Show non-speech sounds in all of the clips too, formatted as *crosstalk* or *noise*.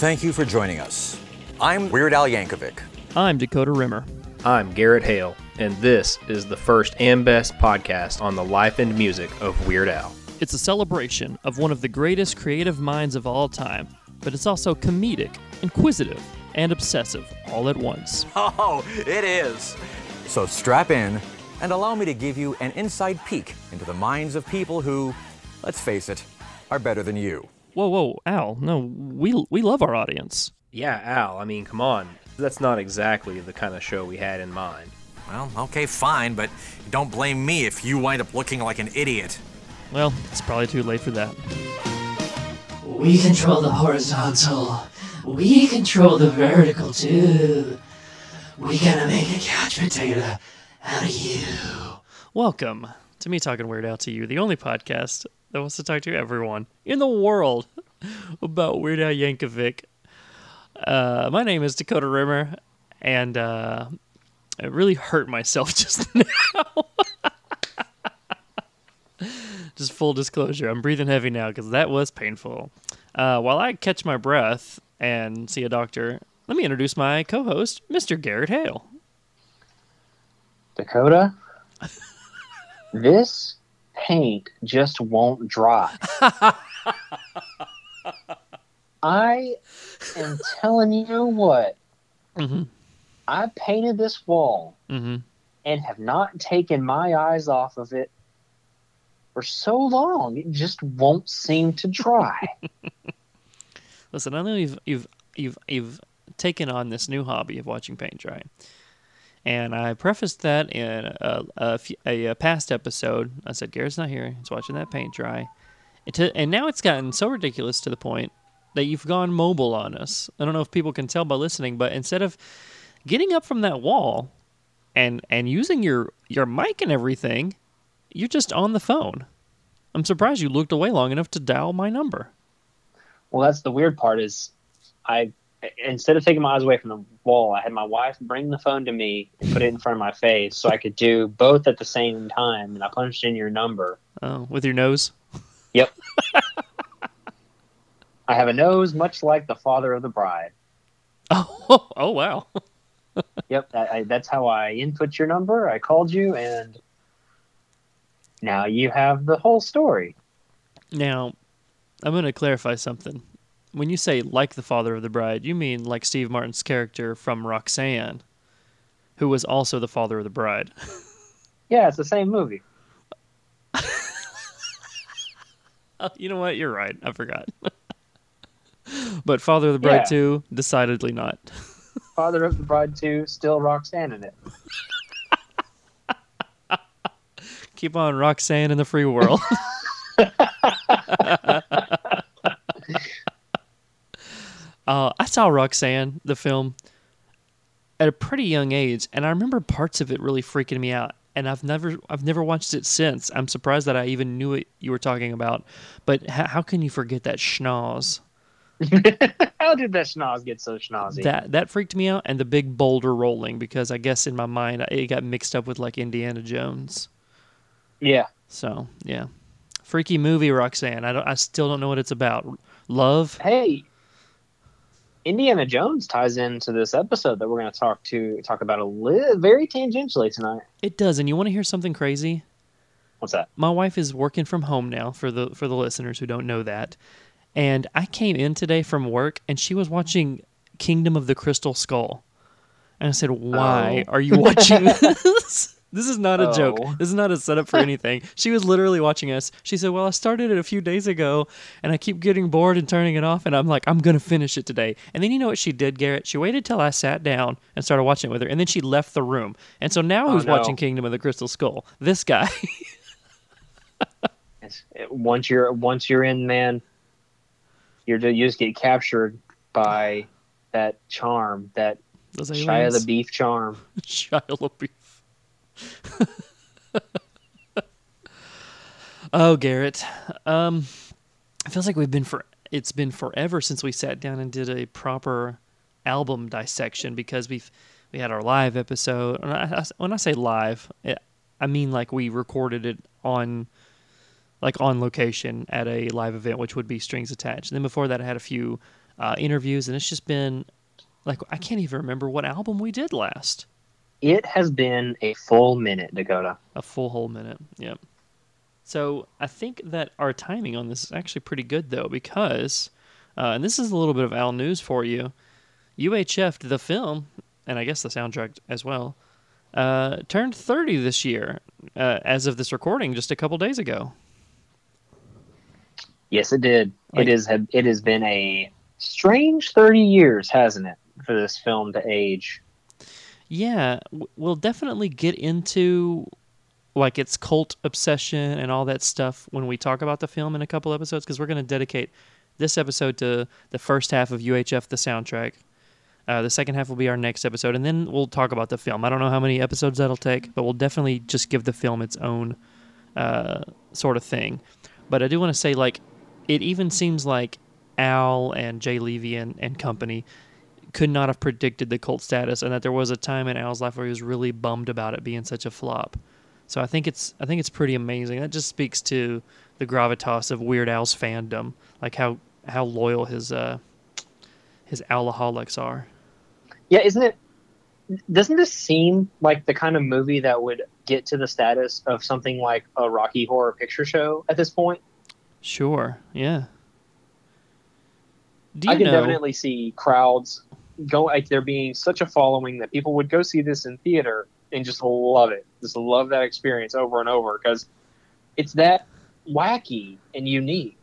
Thank you for joining us. I'm Weird Al Yankovic. I'm Dakota Rimmer. I'm Garrett Hale, and this is the first and best podcast on the life and music of Weird Al. It's a celebration of one of the greatest creative minds of all time, but it's also comedic, inquisitive, and obsessive all at once. *laughs* Oh, it is. So strap in and allow me to give you an inside peek into the minds of people who, let's face it, are better than you. Whoa, whoa, Al, no, we, we love our audience. Yeah, Al, I mean, come on. That's not exactly the kind of show we had in mind. Well, okay, fine, but don't blame me if you wind up looking like an idiot. Well, it's probably too late for that. We control the horizontal. We control the vertical too. We gotta make a couch potato out of you. Welcome to me talking Weird Al to you, the only podcast that wants to talk to everyone in the world *laughs* about Weird Al Yankovic. Uh, my name is Dakota Rimmer, and uh, I really hurt myself *laughs* just now. *laughs* just full disclosure, I'm breathing heavy now because that was painful. Uh, while I catch my breath and see a doctor, let me introduce my co-host, Mr. Garrett Hale. Dakota, this paint just won't dry. I am telling you what, Mm-hmm. I painted this wall Mm-hmm. and have not taken my eyes off of it for so long. It just won't seem to dry. *laughs* Listen, I know you've you've you've you've taken on this new hobby of watching paint dry, and I prefaced that in a past episode. I said Garrett's not here; he's watching that paint dry, and, and now it's gotten so ridiculous to the point that you've gone mobile on us. I don't know if people can tell by listening, but instead of getting up from that wall and and using your your mic and everything, you're just on the phone. I'm surprised you looked away long enough to dial my number. well, that's the weird part is I instead of taking my eyes away from the wall, I had my wife bring the phone to me and put it in front of my face so I could do both at the same time. And I punched in your number. Oh, with your nose. Yep. *laughs* I have a nose much like the father of the bride. *laughs* Oh, oh wow. *laughs* Yep, I, I, that's how I input your number. I called you, and now you have the whole story. Now, I'm going to clarify something. When you say like the father of the bride, you mean like Steve Martin's character from Roxanne, who was also the father of the bride. *laughs* Yeah, it's the same movie. *laughs* Oh, you know what? You're right. I forgot. *laughs* but Father of the Bride Yeah. 2, decidedly not. Father of the Bride 2, still Roxanne in it. Keep on Roxanne in the free world. Uh, I saw Roxanne, the film, at a pretty young age, and I remember parts of it really freaking me out. And I've never, I've never watched it since. I'm surprised that I even knew what you were talking about. But h- how can you forget that schnoz? *laughs* How did that schnoz get so schnozzy? That that freaked me out, and the big boulder rolling because I guess in my mind it got mixed up with like Indiana Jones. yeah. So yeah, freaky movie Roxanne. I don't. I still don't know what it's about. Love. Hey, Indiana Jones ties into this episode that we're going to talk to talk about a li- very tangentially tonight. It does. And you want to hear something crazy? What's that? My wife is working from home now. For the for the listeners who don't know that, and I came in today from work and she was watching Kingdom of the Crystal Skull, and I said, "Why Oh. are you watching *laughs* this?" This is not a joke. Oh. This is not a setup for *laughs* anything. She was literally watching us. She said, "Well, I started it a few days ago, and I keep getting bored and turning it off, and I'm like, I'm gonna finish it today." And then you know what she did, Garrett? She waited till I sat down and started watching it with her, and then she left the room. And so now Oh, who's no. watching Kingdom of the Crystal Skull? This guy. *laughs* Uh, once you're once you're in, man, you're ju- you just get captured by that charm, that Shia the Beef charm. *laughs* Shia LaBeouf. *laughs* oh, Garrett. Um, it feels like we've been for it's been forever since we sat down and did a proper album dissection because we've we had our live episode. When I, when I say live, I mean like we recorded it on like on location at a live event, which would be strings attached. And then before that, I had a few uh, interviews, and it's just been like I can't even remember what album we did last. It has been a full minute, Dakota. A full whole minute. Yep. So I think that our timing on this is actually pretty good though, because uh, and this is a little bit of Al news for you. UHF the film, and I guess the soundtrack as well, uh, turned 30 this year, uh, as of this recording, just a couple days ago. Yes, it did. Like- it is. It has been a strange thirty years, hasn't it, for this film to age? Yeah, we'll definitely get into like its cult obsession and all that stuff when we talk about the film in a couple episodes because we're going to dedicate this episode to the first half of UHF the soundtrack. Uh, the second half will be our next episode, and then we'll talk about the film. I don't know how many episodes that'll take, but we'll definitely just give the film its own uh, sort of thing. But I do want to say, like, it even seems like Al and Jay Levey and, and company could not have predicted the cult status, and that there was a time in Al's life where he was really bummed about it being such a flop. So I think it's I think it's pretty amazing. That just speaks to the gravitas of Weird Al's fandom, like how how loyal his uh his Alaholics are. Yeah, isn't it? Doesn't this seem like the kind of movie that would get to the status of something like a Rocky Horror Picture Show at this point? Sure, yeah. Do you I can know? definitely see crowds go like there being such a following that people would go see this in theater and just love it, just love that experience over and over because it's that wacky and unique.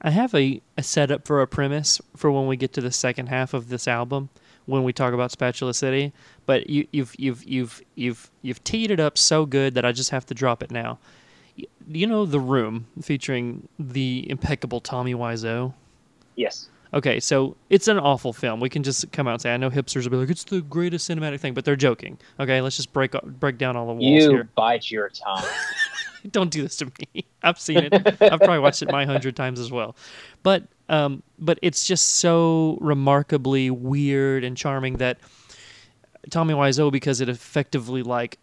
I have a, a setup for a premise for when we get to the second half of this album when we talk about Spatula City, but you, you've you've you've you've you've teed it up so good that I just have to drop it now. You know the room featuring the impeccable Tommy Wiseau. Yes, Okay, so it's an awful film. We can just come out and say I know hipsters will be like it's the greatest cinematic thing, but they're joking. Okay, let's just break break down all the walls you here. bite your tongue. *laughs* Don't do this to me. *laughs* I've seen it. I've probably watched it my hundred times as well. But um, but it's just so remarkably weird and charming that Tommy Wiseau, because it effectively like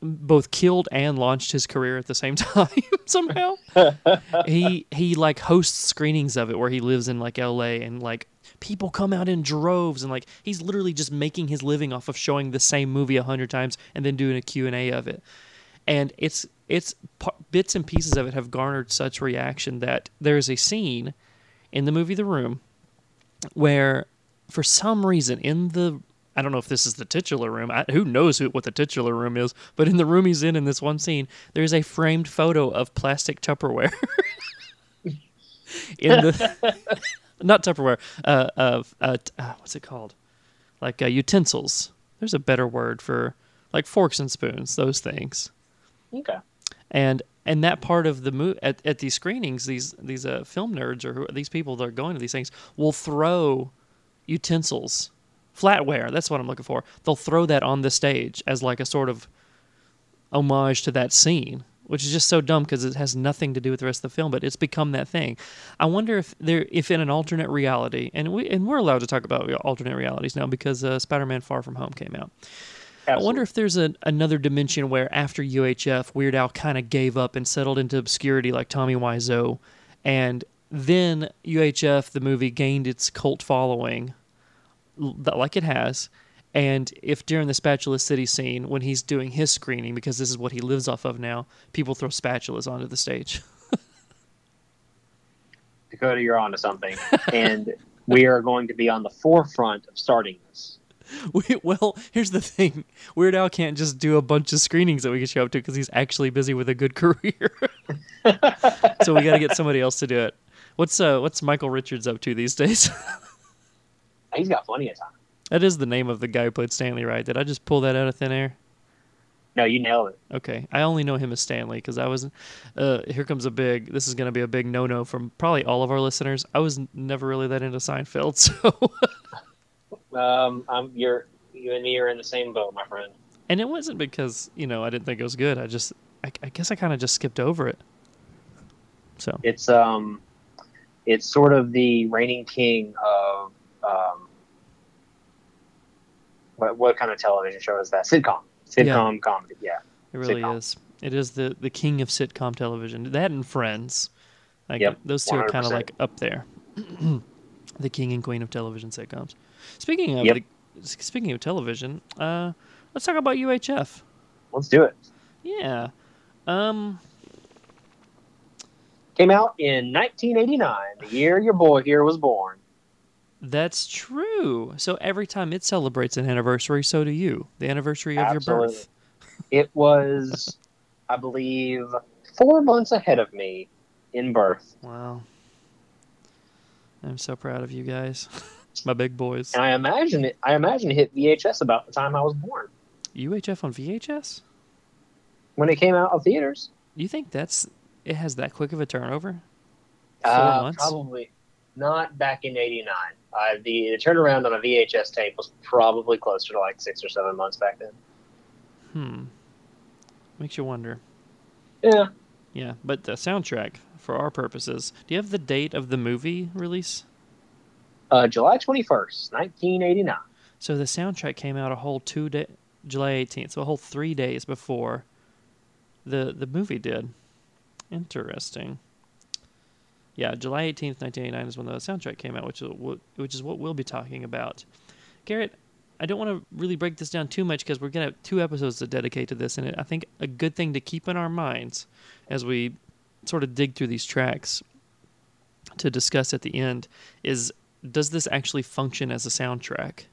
both killed and launched his career at the same *laughs* time *laughs* somehow. *laughs* he he like hosts screenings of it where he lives in like L.A. and like people come out in droves and like he's literally just making his living off of showing the same movie a hundred times and then doing a Q and A of it and it's it's bits and pieces of it have garnered such reaction that there is a scene in the movie The Room where, for some reason, in the I don't know if this is the titular room. I, who knows who, what the titular room is? But in the room he's in in this one scene, there's a framed photo of plastic Tupperware. *laughs* in the *laughs* not Tupperware, uh, of uh, uh, what's it called? Like uh, utensils. There's a better word for like forks and spoons. Those things okay. and and that part of the mo- at, at these screenings these these uh, film nerds or who, these people that are going to these things will throw utensils flatware. That's what i'm looking for. They'll throw that on the stage as like a sort of homage to that scene which is just so dumb because it has nothing to do with the rest of the film but it's become that thing. I wonder if there if in an alternate reality and we and we're allowed to talk about alternate realities now because uh, spider-man far from home came out. I wonder if there's a, another dimension where after UHF, Weird Al kind of gave up and settled into obscurity like Tommy Wiseau, and then UHF, the movie, gained its cult following, like it has. And if during the Spatula City scene, when he's doing his screening, because this is what he lives off of now, people throw spatulas onto the stage. *laughs* Dakota, you're onto something, and we are going to be on the forefront of starting this. *laughs* We, well, here's the thing: Weird Al can't just do a bunch of screenings that we can show up to because he's actually busy with a good *laughs* career. so we got to get somebody else to do it. What's uh What's Michael Richards up to these days? He's got plenty of time. that is the name of the guy who played Stanley, right? Did I just pull that out of thin air? No, you nailed it. Okay, I only know him as Stanley because I was. Uh, here comes a big. This is going to be a big no-no from probably all of our listeners. I was never really that into Seinfeld, *laughs* so Um, I'm, you're you and me are in the same boat, my friend. and it wasn't because you know I didn't think it was good. I just, I, I guess I kind of just skipped over it. So It's um, it's sort of the reigning king of um, what what kind of television show is that? Sitcom, sitcom comedy. Yeah, It really Sitcom. is. It is the the king of sitcom television. That and Friends. Like Yep, those two are kind of like up there. *clears throat* the king and queen of television sitcoms. Speaking of Yep. the, speaking of television, uh, let's talk about UHF. Let's do it. Yeah. Um. Came out in 1989, the year your boy here was born. That's true. So every time it celebrates an anniversary, so do you. The anniversary of your birth. It was, *laughs* I believe, four months ahead of me in birth. Wow. I'm so proud of you guys. *laughs* My big boys. And I imagine it. I imagine it hit VHS about the time I was born UHF on VHS? when it came out of theaters. You think that's it has that quick of a turnover? Four Uh, months? probably not back in '89. Uh, the, the turnaround on a VHS tape was probably closer to like six or seven months back then. Hmm. Makes you wonder. Yeah, Yeah, but the soundtrack for our purposes. Do you have the date of the movie release? uh, July 21st, 1989. So the soundtrack came out a whole two day, July 18th, so a whole three days before the the movie did. Interesting. Yeah, July 18th, 1989 is when the soundtrack came out, which is what, which is what we'll be talking about. Garrett, I don't want to really break this down too much because we're gonna have two episodes to dedicate to this, and I think a good thing to keep in our minds as we sort of dig through these tracks to discuss at the end is does this actually function as a soundtrack?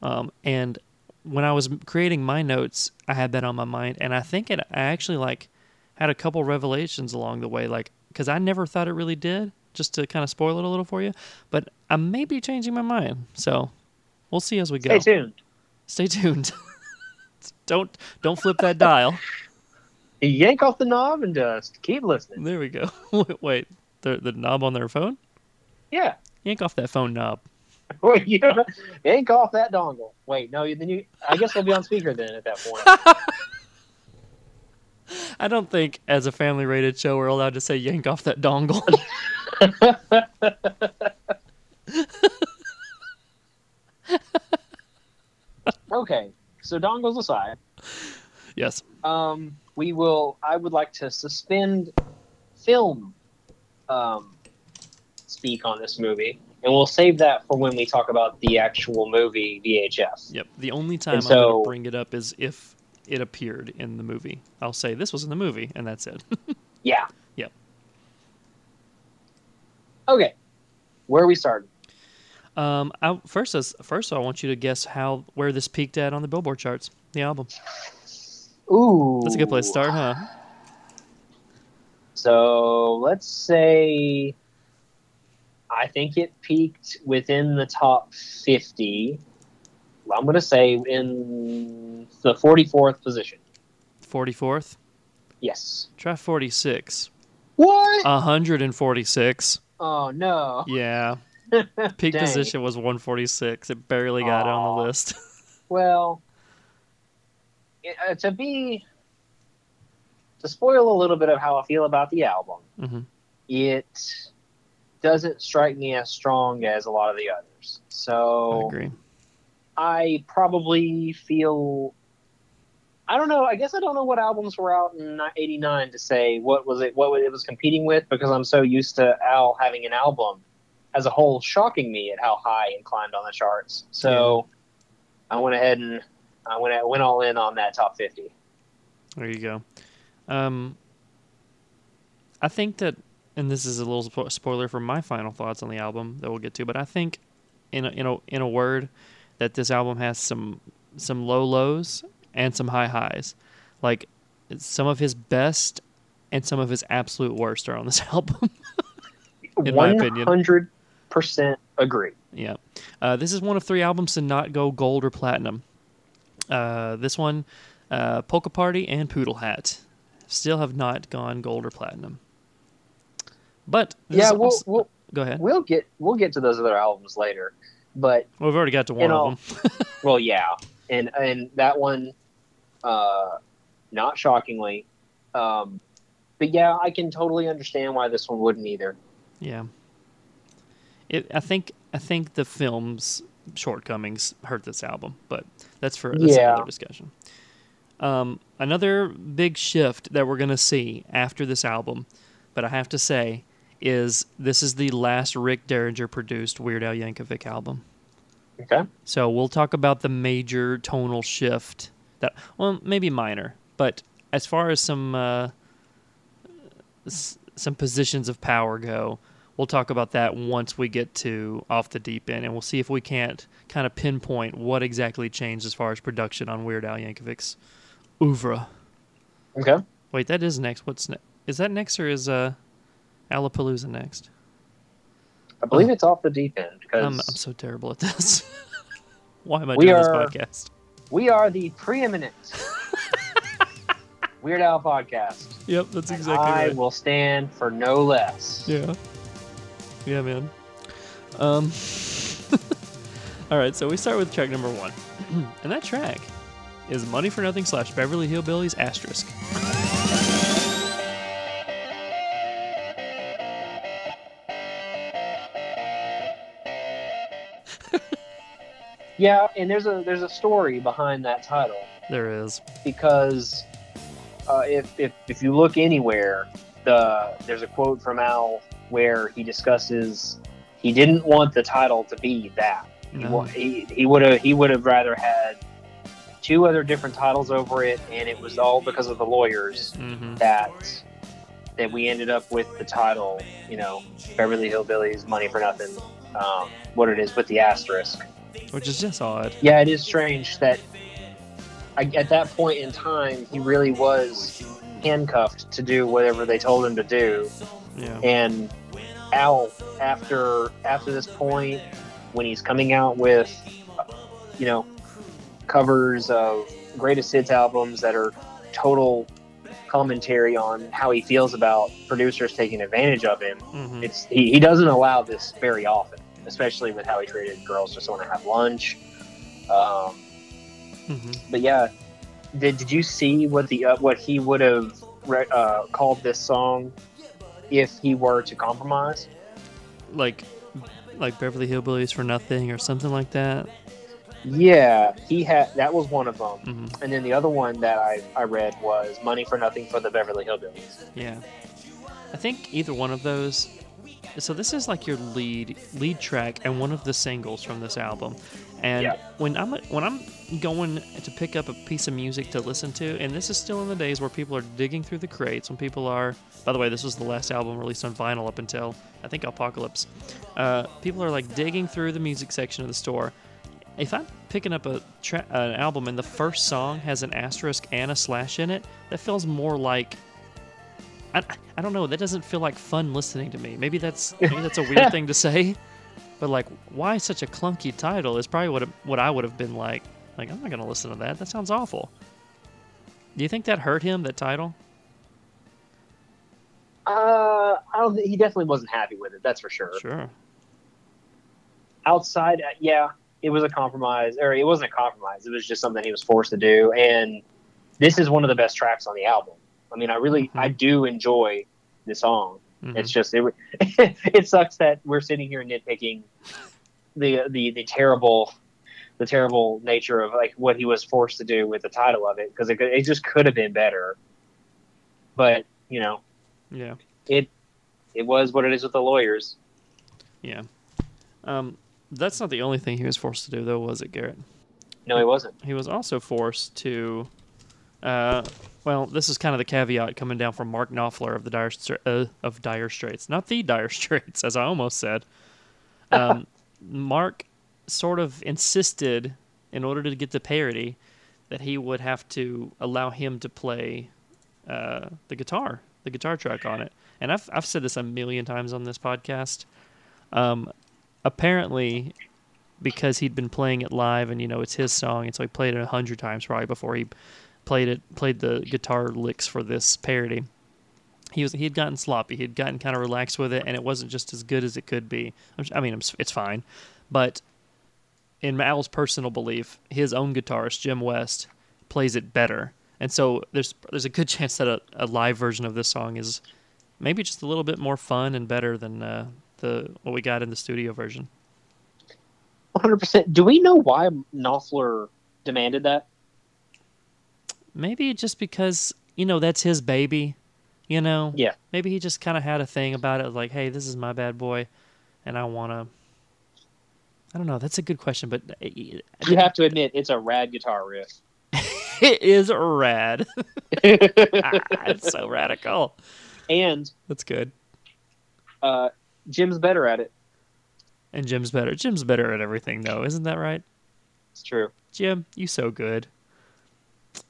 Um, and when I was creating my notes, I had that on my mind, and I think it I actually like had a couple revelations along the way, like because I never thought it really did. Just to kind of spoil it a little for you, but I may be changing my mind, so we'll see as we go. Stay tuned. Stay tuned. *laughs* don't don't flip that dial. Yank off the knob and just keep listening. There we go. *laughs* wait, wait, the the knob on their phone. Yeah. Yank off that phone knob. *laughs* Wait, you yank off that dongle. Wait, no, then you. I guess we'll be on speaker then at that point. I don't think, as a family rated show, we're allowed to say yank off that dongle. *laughs* okay, so dongles aside, yes. um, we will. I would like to suspend film um, speak on this movie, and we'll save that for when we talk about the actual movie VHS. Yep. The only time I'm going to bring it up is if it appeared in the movie. I'll say this was in the movie, and that's it. *laughs* Yeah. Yep. Okay, where are we starting? um, I, first, as, first, I want you to guess how where this peaked at on the Billboard charts. The album. Ooh, That's a good place to start, huh? So let's say I think it peaked within the top 50. I'm going to say in the 44th position. Forty fourth. Yes. Try forty six. What? hundred and forty six. oh, no. Yeah. *laughs* Peak position was one forty six. It barely got it on the list. *laughs* Well, it- uh, to be. To spoil a little bit of how I feel about the album, hmm it doesn't strike me as strong as a lot of the others. I So agree. I probably feel. I don't know. I guess I don't know what albums were out in '89 to say what was it, what it was competing with, because I'm so used to Al having an album as a whole shocking me at how high and climbed on the charts. So I went ahead and I went went all in on that top 50. There you go. Um, I think that, and this is a little spo- spoiler for my final thoughts on the album that we'll get to, but I think, in a, in a in a word, that this album has some some low lows and some high highs. Like some of his best and some of his absolute worst are on this *laughs* album. In my opinion. 100 percent agree. Yeah. Uh, this is one of three albums to not go gold or platinum. Uh, this one, uh, Polka Party and Poodle Hat, still have not gone gold or platinum. But this Yeah, we'll, also- we'll go ahead. we'll get we'll get to those other albums later, but Well, we've already got to one of them. *laughs* Well, yeah, and and that one, uh, not shockingly, um, but yeah, I can totally understand why this one wouldn't either. Yeah. It. I think. I think the film's shortcomings hurt this album, but that's for that's Yeah. another discussion. Um, another big shift that we're gonna see after this album, but I have to say, is this is the last Rick Derringer produced Weird Al Yankovic album. Okay. So we'll talk about the major tonal shift that, well, maybe minor, but as far as some uh, s- some positions of power go, we'll talk about that once we get to off the deep end, and we'll see if we can't kind of pinpoint what exactly changed as far as production on Weird Al Yankovic's oeuvre. Okay. Wait, that is next. What's next? Is that next or is uh, Alapalooza next? I believe it's off the deep end because I'm, I'm so terrible at this. *laughs* Why am I doing are- this podcast? we are the preeminent *laughs* Weird Al podcast. Yep, that's exactly I right. will stand for no less. Yeah. Yeah, man. Um. *laughs* all right, so we start with track number one, *clears throat* and that track is "Money for Nothing" slash Beverly Hillbillies asterisk. Yeah, and there's a there's a story behind that title There is. because uh, if, if if you look anywhere, the there's a quote from Al where he discusses he didn't want the title to be that. He No. He he would have he would have rather had two other different titles over it, and it was all because of the lawyers Mm-hmm. that that we ended up with the title. You know, Beverly Hillbillies, Money for Nothing. Um, what it is with the asterisk. Which is just odd. Yeah, it is strange that I, at that point in time, he really was handcuffed to do whatever they told him to do. Yeah. And Al, after after this point, when he's coming out with, you know, covers of greatest hits albums that are total commentary on how he feels about producers taking advantage of him, hmm it's he, he doesn't allow this very often, especially with how he treated girls just want to have lunch. Um, hmm but yeah, did, did you see what the uh, what he would have re- uh, called this song if he were to compromise? Like, like Beverly Hillbillies for Nothing or something like that. Yeah, he had that was one of them, hmm and then the other one that I, I read was "Money for Nothing" for the Beverly Hillbillies. Yeah. I think either one of those. So this is like your lead lead track and one of the singles from this album. And Yeah. when I'm when I'm going to pick up a piece of music to listen to, and this is still in the days where people are digging through the crates. When people are, by the way, this was the last album released on vinyl up until I think Alpocalypse. Uh, people are like digging through the music section of the store. If I'm picking up a tra- an album and the first song has an asterisk and a slash in it, that feels more like I, I don't know. That doesn't feel like fun listening to me. Maybe that's *laughs* maybe that's a weird thing to say, but like, why such a clunky title is probably what it- what I would have been like. Like, I'm not gonna listen to that. That sounds awful. Do you think that hurt him? That title? Uh, I don't. Think, he definitely wasn't happy with it. That's for sure. Sure. outside, uh, yeah, it was a compromise, or it wasn't a compromise. It was just something he was forced to do. And this is one of the best tracks on the album. I mean, I really, I do enjoy the song. Mhm. It's just it, *laughs* it sucks that we're sitting here nitpicking the the the terrible the terrible nature of like what he was forced to do with the title of it because it, it just could have been better. But you know, yeah. it was what it is with the lawyers. Yeah. Um, that's not the only thing he was forced to do, though, was it, Garrett? No, he wasn't. He was also forced to. Uh, well, this is kind of the caveat coming down from Mark Knopfler of the Dire uh, of Dire Straits, not the Dire *laughs* Straits, as I almost said. Um, *laughs* Mark sort of insisted, in order to get the parody, that he would have to allow him to play uh, the guitar, the guitar track on it. And I've I've said this a million times on this podcast. Um, apparently, because he'd been playing it live, and you know it's his song, and so he played it a hundred times probably before he played it, played the guitar licks for this parody. He was he had gotten sloppy. He had gotten kind of relaxed with it, and it wasn't just as good as it could be. I mean, it's- it's fine, but in Al's personal belief, his own guitarist Jim West plays it better, and so there's there's a good *laughs* chance that a, a live version of this song is maybe just a little bit more fun and better than uh, the what we got in the studio version. 100%. Do we know why Knopfler demanded that? Maybe just because you know that's his baby, You know? Yeah. Maybe he just kind of had a thing about it, like, hey, this is my bad boy, and I want to. I don't know. That's a good question, but eh, eh, You have to admit, it's a rad guitar riff. *laughs* it is rad. *laughs* Ah, it's so radical. And That's good. uh, Jim's better at it. And Jim's better. Jim's better at everything, though. Isn't that right? It's true. Jim, you so good.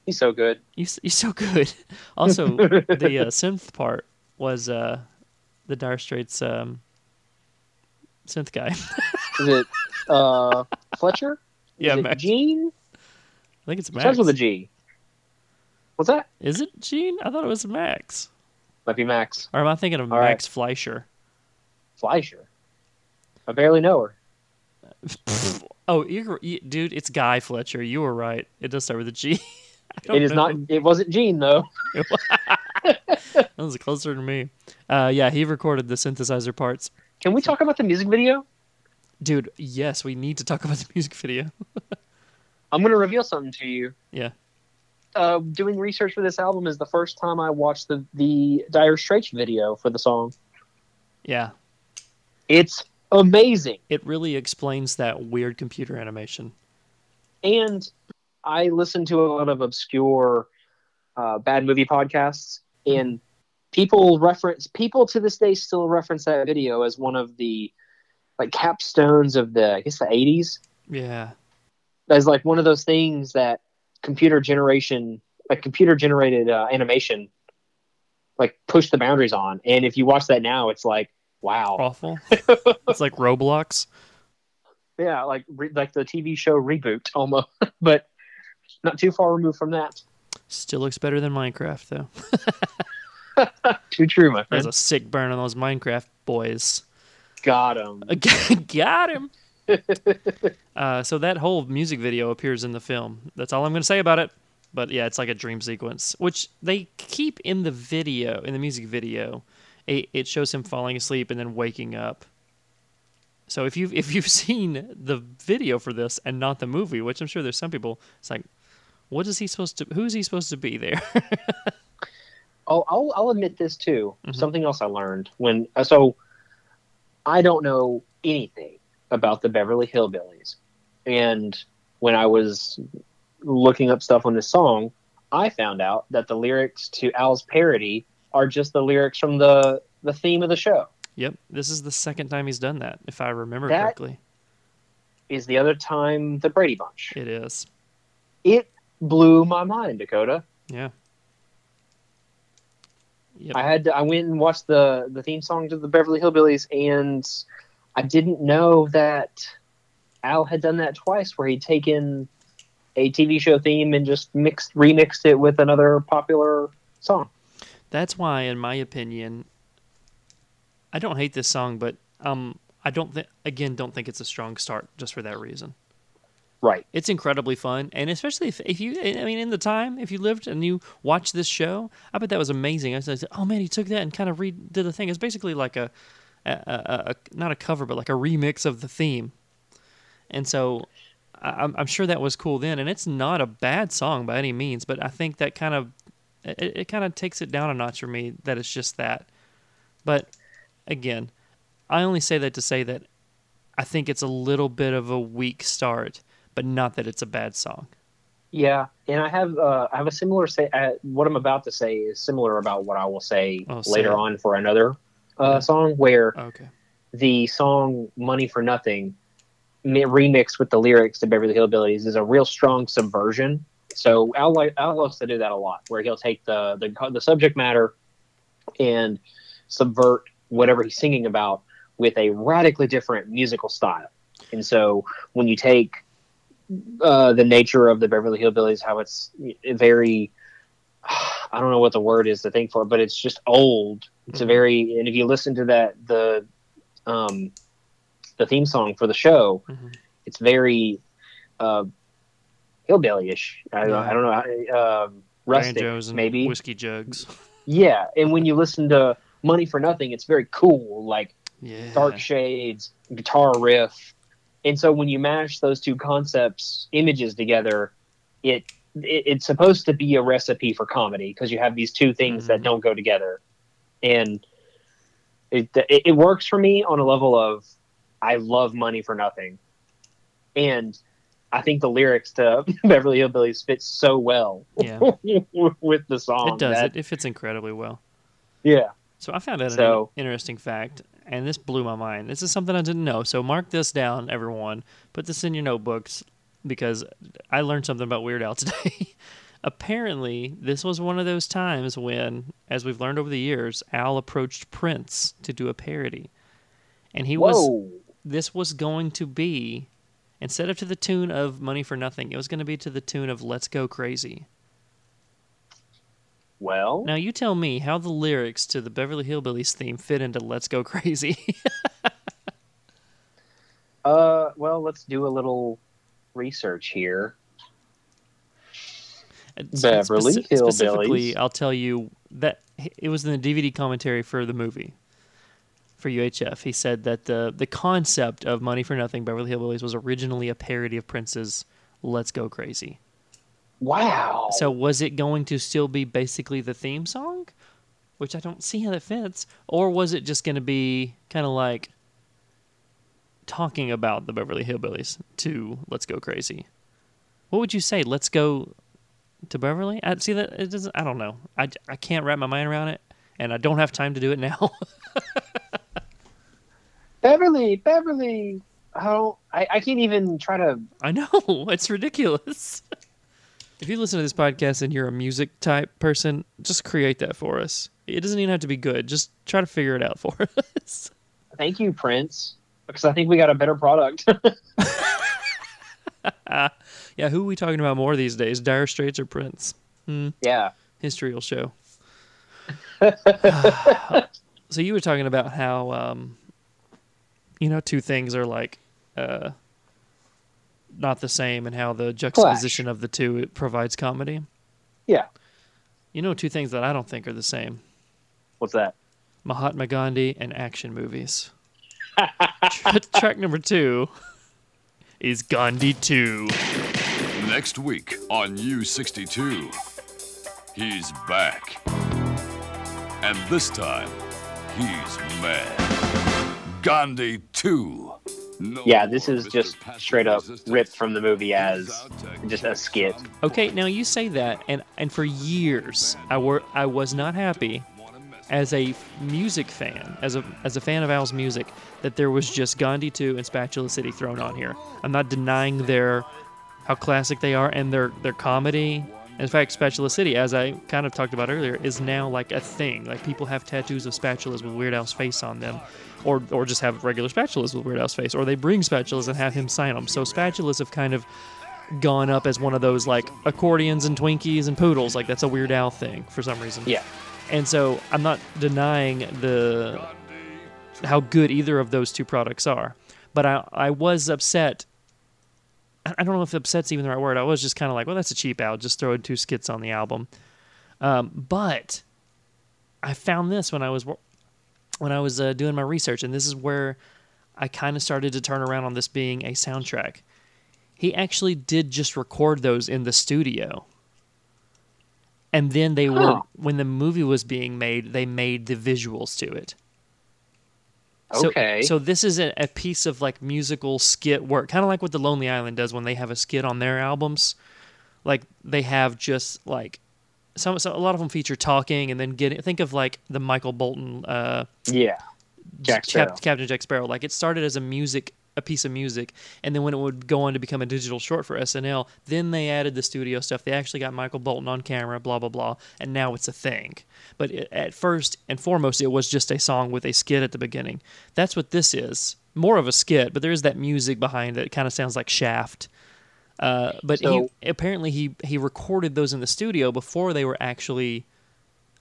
He's so good. You s- you so good. *laughs* Also, the uh, synth part was uh, the Dire Straits um, synth guy. *laughs* Is it uh, Fletcher? yeah, Is. Gene? I think it's It Max. Starts with a G. What's that? Is it Gene? I thought it was Max. Might be Max Or am I thinking of All right. Max Fleischer? Fleischer. I barely know her. *laughs* Oh, you're, you, dude, it's Guy Fletcher. You were right. It does start with a G. It is know. not. It wasn't Gene though. *laughs* That was closer to me. Uh, yeah, he recorded the synthesizer parts. Can we talk about the music video? Dude, yes, we need to talk about the music video. *laughs* I'm going to reveal something to you. Yeah. Uh, doing research for this album is the first time I watched the the Dire Straits video for the song. Yeah, It's amazing, it really explains that weird computer animation. and I listen to a lot of obscure uh, bad movie podcasts, and people reference people to this day still reference that video as one of the like capstones of the I guess the 80s. Yeah, as like one of those things that computer generation like computer generated uh, animation like push the boundaries on and if you watch that now it's like wow awful. *laughs* it's like Roblox. yeah like re- like the tv show reboot almost *laughs* but not too far removed from that Still looks better than Minecraft though. *laughs* too true my friend. There's a sick burn on those Minecraft boys. got him *laughs* Got him. *laughs* uh, so that whole music video appears in the film. That's all I'm going to say about it. But yeah, it's like a dream sequence, which they keep in the video, in the music video. It, it shows him falling asleep and then waking up. So if you've if you've seen the video for this and not the movie, which I'm sure there's some people, it's like, what is he supposed to? Who's he supposed to be there? *laughs* oh I'll, I'll admit this too Mhm. something else i learned when uh, so i don't know anything about the beverly hillbillies and when i was looking up stuff on this song i found out that the lyrics to al's parody are just the lyrics from the the theme of the show yep, this is the second time he's done that, if I remember That- correctly. is the other time the brady bunch It is. it blew my mind dakota Yeah. Yep. I had to, I went and watched the the theme song to the Beverly Hillbillies, and I didn't know that Al had done that twice, where he'd taken a TV show theme and just mixed remixed it with another popular song. That's why, in my opinion, I don't hate this song, but um, I don't think again don't think it's a strong start just for that reason. Right. It's incredibly fun, and especially if, if you, I mean, in the time if you lived and you watched this show, I bet that was amazing. I said, oh man, he took that and kind of redid the thing. It's basically like a, a, a, a not a cover, but like a remix of the theme. And so, I, I'm, I'm sure that was cool then, and it's not a bad song by any means. But I think that kind of, it, it kind of takes it down a notch for me that it's just that. But again, I only say that to say that I think it's a little bit of a weak start, but not that it's a bad song. Yeah, and I have uh, I have a similar say. Uh, what I'm about to say is similar about what I will say Oh, later it. on for another uh, Yeah. song, where Okay. the song "Money for Nothing" mi- remixed with the lyrics to Beverly Hillbillies is a real strong subversion. So Al, Al loves to do that a lot, where he'll take the, the the subject matter and subvert whatever he's singing about with a radically different musical style. And so when you take uh, the nature of the Beverly Hillbillies, how it's very I don't know what the word is to think for, but it's just old. It's a Mhm. very and if you listen to that the um the theme song for the show, Mhm. it's very uh hillbilly-ish. I, Yeah. I don't know, how- um, rustic maybe. whiskey jugs. Yeah, and when you listen to Money for Nothing, it's very cool, like Yeah. dark shades, guitar riff. And so when you mash those two concepts, images together, it it, it's supposed to be a recipe for comedy because you have these two things that Mhm. don't go together, and it, it it works for me on a level of I love money for nothing, and I think the lyrics to *laughs* Beverly Hillbillies fit so well Yeah. *laughs* with the song. it does. that- It, it fits incredibly well. Yeah. So I found out So- an interesting fact, and this blew my mind. This is something I didn't know. So mark this down, everyone. Put this in your notebooks because I learned something about Weird Al today. *laughs* Apparently, this was one of those times when, as we've learned over the years, Al approached Prince to do a parody, and he was this was going to be instead of to the tune of Money for Nothing, it was going to be to the tune of Let's Go Crazy. Well, Now you tell me how the lyrics to the Beverly Hillbillies theme fit into Let's Go Crazy. *laughs* uh, well, let's do a little research here. Beverly Speci- Specifically, Hillbillies. I'll tell you that it was in the DVD commentary for the movie for UHF. He said that the the concept of Money for Nothing Beverly Hillbillies was originally a parody of Prince's Let's Go Crazy. Wow. So was it going to still be basically the theme song, which I don't see how that fits, or was it just going to be kind of like talking about the Beverly Hillbillies to Let's Go Crazy? What would you say? Let's go to Beverly? I see that it doesn't. I don't know. I, I can't wrap my mind around it, and I don't have time to do it now. *laughs* Beverly, Beverly. Oh, I, I can't even try to. I know *laughs* it's ridiculous. *laughs* if you listen to this podcast and you're a music type person, just create that for us. It doesn't even have to be good. Just try to figure it out for *laughs* us. Thank you, Prince, because I think we got a better product. *laughs* *laughs* Yeah, who are we talking about more these days? Dire Straits or Prince? yeah. History will show. so you were talking about how um, you know two things are like uh, not the same, and how the juxtaposition of the two it provides comedy. Yeah. You know, two things that I don't think are the same: What's that? Mahatma Gandhi and action movies. Tra- *laughs* track number two is Gandhi Two. Next week on U62, he's back. And this time, he's mad. Gandhi 2. No Yeah, this is Mr. just Passive straight up ripped from the movie as just a skit. Okay, now you say that, and and for years I were I was not happy as a music fan, as a as a fan of Al's music, that there was just Gandhi 2 and Spatula City thrown on here. I'm not denying their how classic they are and their their comedy. In fact, Spatula City, as I kind of talked about earlier, is now like a thing. Like people have tattoos of spatulas with Weird Al's face on them, or or just have regular spatulas with Weird Al's face, or they bring spatulas and have him sign them. So spatulas have kind of gone up as one of those like accordions and Twinkies and poodles. Like that's a Weird Al thing for some reason. Yeah. And so I'm not denying the how good either of those two products are, but I I was upset. I don't know if upset's even the right word. I was just kind of like, well, that's a cheap out. Just throwing two skits on the album. Um, but I found this when I was when I was uh, doing my research, and this is where I kind of started to turn around on this being a soundtrack. He actually did just record those in the studio. And then they were when the movie was being made, they made the visuals to it. So, Okay. So this is a, a piece of like musical skit work, kind of like what the Lonely Island does when they have a skit on their albums. Like they have just like some, so a lot of them feature talking and then get think of like the Michael Bolton uh, yeah. Jack Cap- Captain Jack Sparrow. Like it started as a music, a piece of music, and then when it would go on to become a digital short for SNL, then they added the studio stuff. They actually got Michael Bolton on camera, blah blah blah, and now it's a thing. But it, at first and foremost, it was just a song with a skit at the beginning. That's what this is. More of a skit, but there is that music behind it. It kind of sounds like Shaft. Uh, but So- he apparently he he recorded those in the studio before they were actually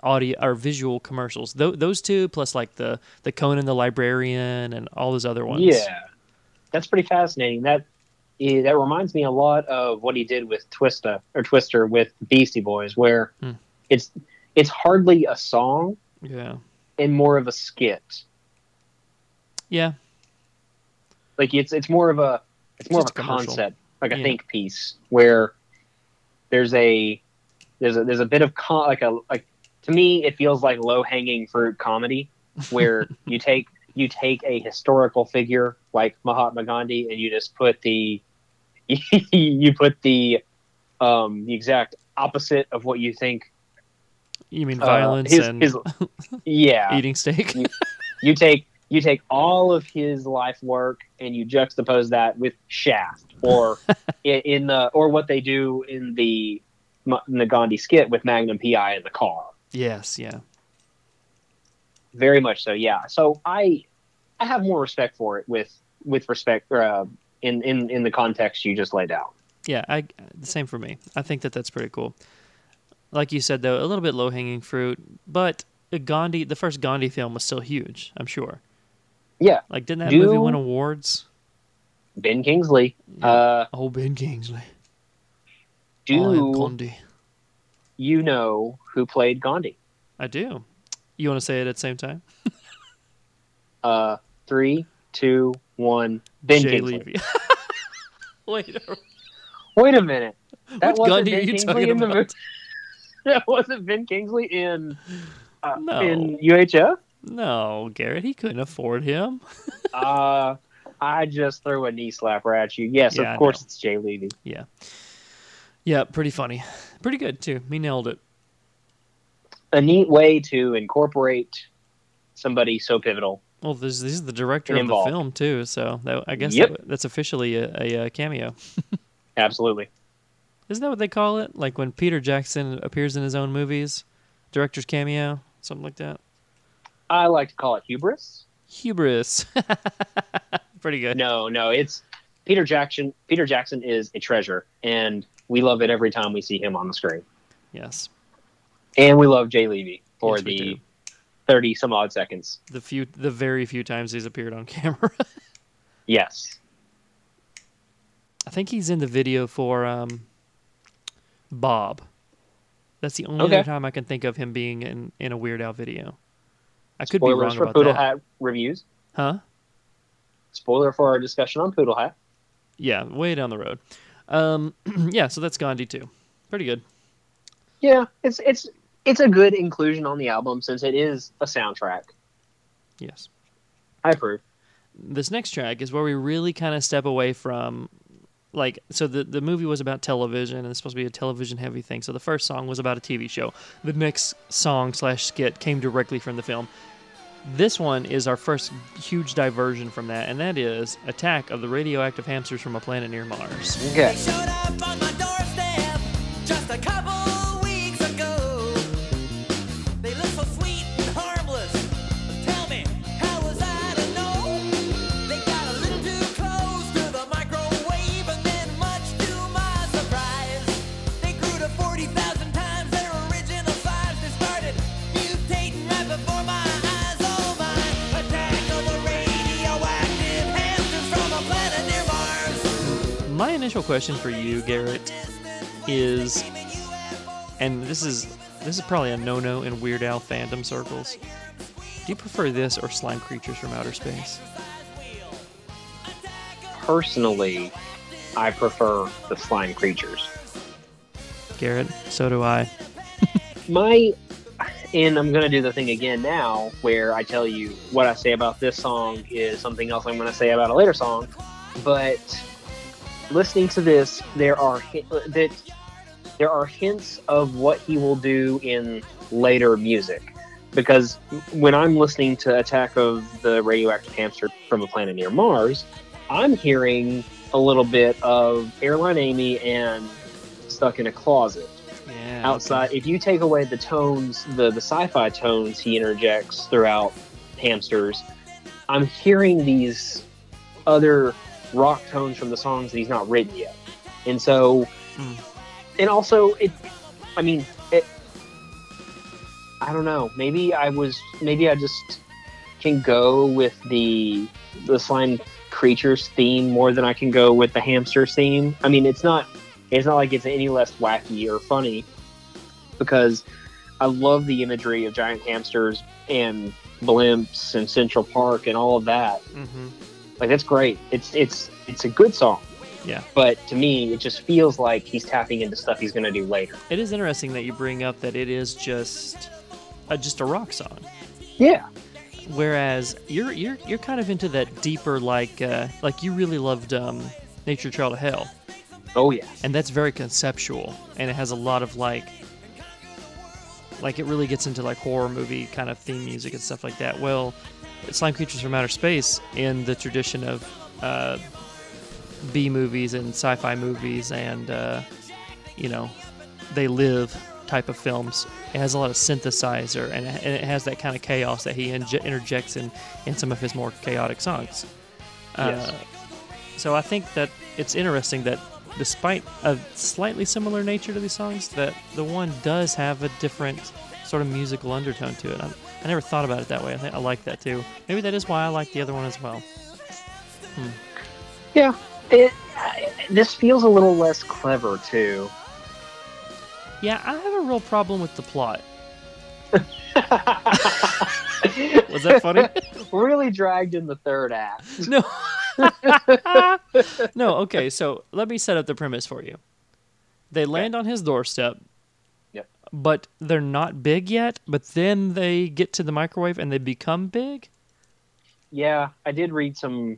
audio or visual commercials. Th- those two plus like the the Conan the Librarian and all those other ones. Yeah, that's pretty fascinating. That that reminds me a lot of what he did with Twista or Twister with Beastie Boys, where Hmm. it's it's hardly a song Yeah. and more of a skit. Yeah. Like it's it's more of a it's more Just of a commercial. concept, like a Yeah. think piece, where there's a there's a there's a bit of com- like a like to me it feels like low hanging fruit comedy where *laughs* you take you take a historical figure like Mahatma Gandhi and you just put the *laughs* you put the um the exact opposite of what you think You mean uh, violence his- and his- *laughs* yeah eating steak? you take you take all of his life work and you juxtapose that with Shaft or *laughs* in, in the or what they do in the in the Gandhi skit with Magnum PI in the car. yes, yeah. Very much so, yeah. So I I have more respect for it with with respect uh, in in in the context you just laid out. Yeah, I the same for me. I think that that's pretty cool. Like you said though, a little bit low hanging fruit, but Gandhi, the first Gandhi film was still huge. I'm sure. Yeah, Like, didn't that Do- movie win awards? Ben Kingsley. Uh, Oh, Ben Kingsley. I do Gandhi. you know who played Gandhi? I do. You want to say it at the same time? *laughs* Uh, three, two, one. Ben Jay Kingsley. Levey. Wait, *laughs* Wait a minute. That what wasn't Ben Kingsley talking in the about? movie. *laughs* That wasn't Ben Kingsley in uh, No. in UHF. No, Garrett, he couldn't afford him. Uh, I just threw a knee slapper at you. Yes, Yeah, of course it's Jay Levey. Yeah. Yeah, pretty funny. Pretty good too. Me nailed it. A neat way to incorporate somebody so pivotal. Well, this, this is the director of the film too, so that, I guess Yep. that- that's officially a, a, uh cameo. *laughs* Absolutely. Isn't that what they call it? Like when Peter Jackson appears in his own movies, director's cameo, something like that. I like to call it hubris. Hubris. *laughs* Pretty good. No, no, it's Peter Jackson. Peter Jackson is a treasure, and we love it every time we see him on the screen. Yes. And we love Jay Levey for Yes, the thirty some odd seconds. The few, the very few times he's appeared on *laughs* camera. Yes. I think he's in the video for um, Bob. That's the only Okay. other time I can think of him being in, in a Weird Al video. I could be Spoilers wrong for about Poodle that. Hat reviews. Huh? Spoiler for our discussion on Poodle Hat. Yeah, way down the road. Um, *clears throat* yeah, so that's Gandhi too. Pretty good. Yeah, it's it's it's a good inclusion on the album since it is a soundtrack. Yes. I approve. This next track is where we really kind of step away from like so the the movie was about television and it's supposed to be a television heavy thing. So the first song was about a TV show. The next song slash skit came directly from the film. This one is our first huge diversion from that, and that is Attack of the Radioactive Hamsters from a Planet Near Mars. Okay. Initial question for you, Garrett, is, and this is this is probably a no-no in Weird Al fandom circles. Do you prefer this or Slime Creatures from Outer Space? Personally, I prefer the slime creatures. Garrett, so do I. *laughs* My and I'm gonna do the thing again now where I tell you what I say about this song is something else I'm gonna say about a later song. But listening to this, there are uh, that there are hints of what he will do in later music. Because when I'm listening to Attack of the Radioactive Hamster from a Planet Near Mars, I'm hearing a little bit of Airline Amy and Stuck in a Closet Yeah. outside. If you take away the tones, the the sci-fi tones he interjects throughout Hamsters, I'm hearing these other rock tones from the songs that he's not written yet, and so, Hmm. and also it. I mean, it. I don't know. Maybe I was. Maybe I just can go with the the slime creatures theme more than I can go with the hamster theme. I mean, it's not. It's not like it's any less wacky or funny because I love the imagery of giant hamsters and blimps and Central Park and all of that. hmm Like that's great. It's it's it's a good song. Yeah. But to me, it just feels like he's tapping into stuff he's going to do later. It is interesting that you bring up that it is just a, just a rock song. Yeah. Whereas you're you're you're kind of into that deeper like uh, like you really loved um, Nature Trail to Hell, Oh yeah. and that's very conceptual, and it has a lot of like like it really gets into like horror movie kind of theme music and stuff like that. Well, Slime Creatures from Outer Space in the tradition of uh, B movies and sci-fi movies and uh, you know they live type of films. It has a lot of synthesizer and, and it has that kind of chaos that he inje- interjects in in some of his more chaotic songs. Yes. Uh, so I think that it's interesting that despite a slightly similar nature to these songs, that the one does have a different sort of musical undertone to it. I, I never thought about it that way. I think I like that too. Maybe that is why I like the other one as well. Hmm. Yeah. It, I- this feels a little less clever too. Yeah, I have a real problem with the plot. *laughs* Was that funny? *laughs* really dragged in the third act. No. *laughs* no, okay, so let me set up the premise for you. They land on his doorstep. But they're not big yet, but then they get to the microwave and they become big? Yeah, I did read some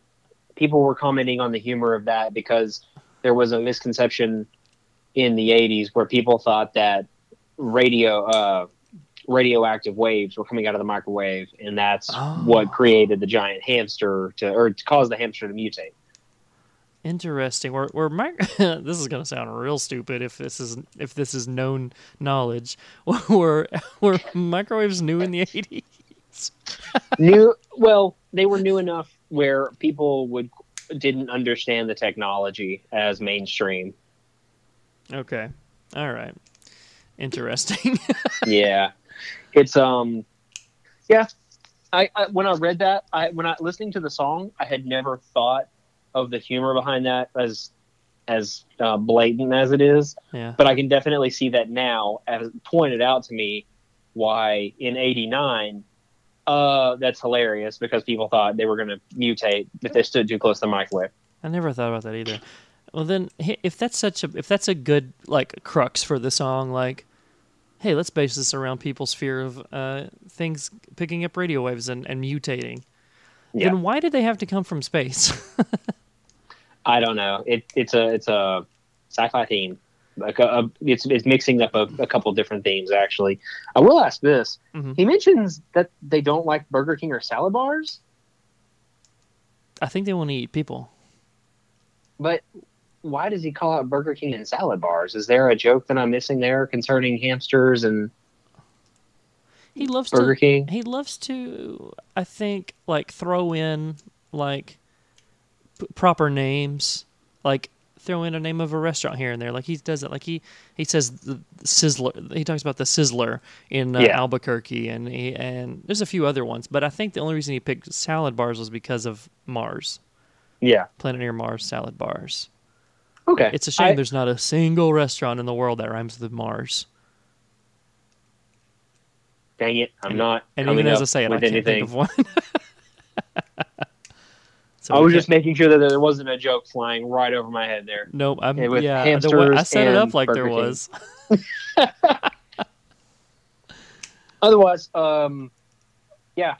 people were commenting on the humor of that because there was a misconception in the 80s where people thought that radio uh, radioactive waves were coming out of the microwave and that's Oh. what created the giant hamster to or to cause the hamster to mutate. Interesting. We're, we're mic- *laughs* this is gonna sound real stupid if this is if this is known knowledge. *laughs* Were were microwaves new in the eighties? *laughs* new well, they were new enough where people would didn't understand the technology as mainstream. Okay. All right. Interesting. yeah it's um yeah I, I when i read that i when i listening to the song i had never thought of the humor behind that as as uh, blatant as it is yeah. but i can definitely see that now as pointed out to me why in 89 uh that's hilarious because people thought they were going to mutate if they stood too close to the microwave I never thought about that either. Well, then, if that's such a if that's a good like crux for the song, like, hey, let's base this around people's fear of uh, things picking up radio waves and, and mutating. Yeah. Then why did they have to come from space? *laughs* I don't know. It, it's a it's a sci-fi theme. Like a, a- it's it's mixing up a, a couple different themes. Actually, I will ask this. Mhm. He mentions that they don't like Burger King or salad bars, I think they want to eat people. but why does he call out Burger King and salad bars? Is there a joke that I'm missing there concerning hamsters and He loves Burger to. King? He loves to. I think like throw in like proper names, like throw in a name of a restaurant here and there. Like he does it. Like he he says the Sizzler. He talks about the Sizzler in uh, Yeah. Albuquerque, and he, and there's a few other ones. But I think the only reason he picked salad bars was because of Mars, Yeah. Planet Near Mars salad bars. Okay. It's a shame I- there's not a single restaurant in the world that rhymes with Mars. dang it, I'm not. And even as I say it, I can't anything. think of one. *laughs* So I was just making sure that there wasn't a joke flying right over my head there. Nope. I'm, Yeah, with yeah, the way- I set it up like there Burger King. was. *laughs* Otherwise, um, yeah,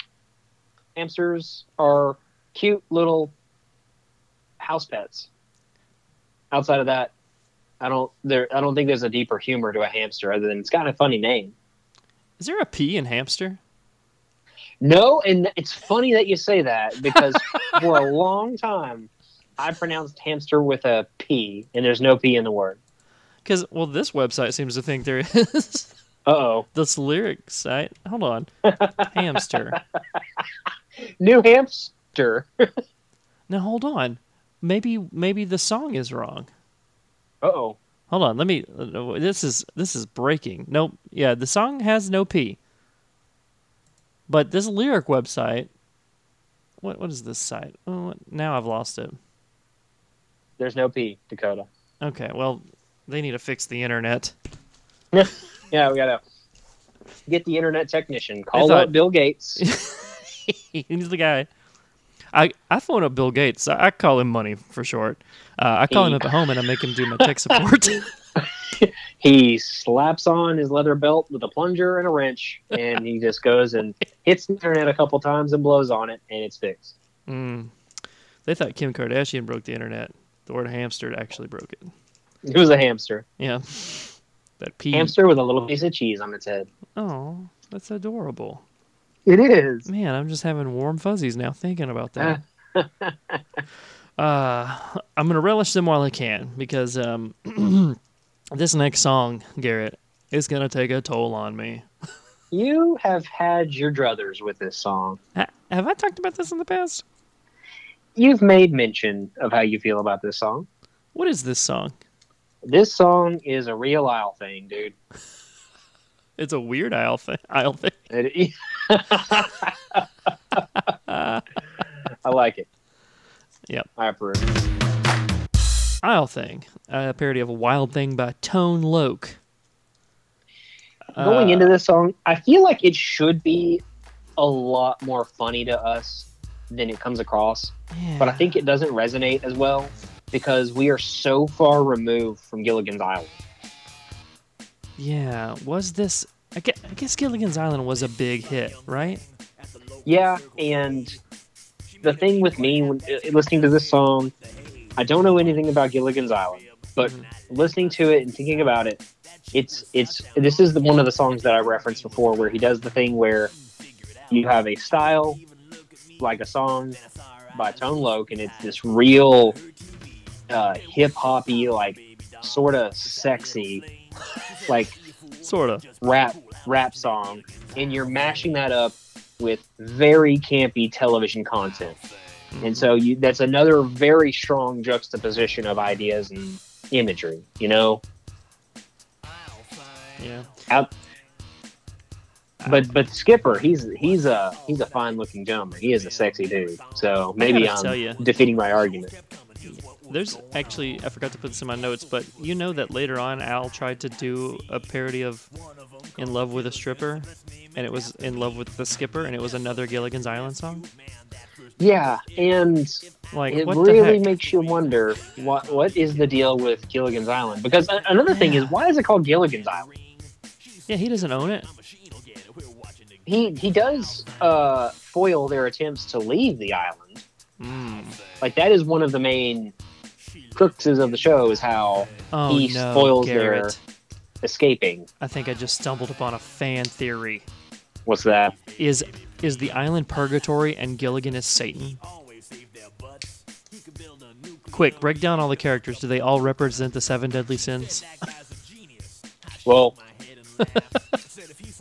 hamsters are cute little house pets. Outside of that, I don't there. I don't think there's a deeper humor to a hamster other than it's got a funny name. Is there a P in hamster? No, and it's funny that you say that because *laughs* for a long time I pronounced hamster with a P, and there's no P in the word. Because well, this website seems to think there is. *laughs* Uh oh, this lyric site. Hold on. *laughs* hamster. New hamster. Now hold on. Maybe maybe the song is wrong. Uh oh. Hold on. Let me. uh, This is this is breaking. Nope. Yeah, the song has no P. But this lyric website. What what is this site? Oh, now I've lost it. There's no P, Dakota. Okay. Well, they need to fix the internet. *laughs* Yeah, we gotta get the internet technician. Call thought- up Bill Gates. *laughs* He's the guy. I, I phone up Bill Gates. I, I call him money for short. Uh, I call him up at home and I make him do my *laughs* tech support. He slaps on his leather belt with a plunger and a wrench, and he just goes and hits the internet a couple times and blows on it, and it's fixed. mm. They thought Kim Kardashian broke the internet. The word hamster actually broke it. It was a hamster. Yeah. That P. Hamster with a little piece of cheese on its head. Oh, that's adorable. It is. Man, I'm just having warm fuzzies now thinking about that. *laughs* uh, I'm gonna relish them while I can because um, *clears throat* this next song, Garrett, is gonna take a toll on me. *laughs* You have had your druthers with this song. Ha- have I talked about this in the past? You've made mention of how you feel about this song. What is this song? This song is a real Isle thing, dude. *laughs* It's a weird aisle thing. Aisle thing. *laughs* It- I like it. Yep. I approve. Isle thing. A parody of a Wild Thing by Tone Loc. Going Uh, into this song, I feel like it should be a lot more funny to us than it comes across. But I think it doesn't resonate as well because we are so far removed from Gilligan's Island. Yeah. Was this? I guess, I guess Gilligan's Island was a big hit, right? Yeah, and the thing with me when listening to this song, I don't know anything about Gilligan's Island, but listening to it and thinking about it, it's it's this is the, one of the songs that I referenced before where he does the thing where you have a style like a song by Tone Loc, and it's this real uh, hip hoppy, like sort of sexy, like Sort of. rap rap song, and you're mashing that up with very campy television content. Mm-hmm. And so you that's another very strong juxtaposition of ideas and imagery, you know? Yeah. Out but but Skipper, he's he's a he's a fine looking gentleman. He is a sexy dude. So maybe gotta tell ya. I'm defeating my argument. There's actually I forgot to put this in my notes, but you know that later on Al tried to do a parody of "In Love with a Stripper," and it was "In Love with the Skipper," and it was another Gilligan's Island song. Yeah, and Like it really makes you wonder what what is the deal with Gilligan's Island? Because another thing is why is it called Gilligan's Island? yeah, he doesn't own it. he he does uh, foil their attempts to leave the island. Mm. Like that is one of the main cruxes of the show is how Oh he no, spoils Garrett! their escaping. I think I just stumbled upon a fan theory. What's that? Is is the island purgatory and Gilligan is Satan? Quick, break down all the characters. Do they all represent the seven deadly sins? *laughs* Well,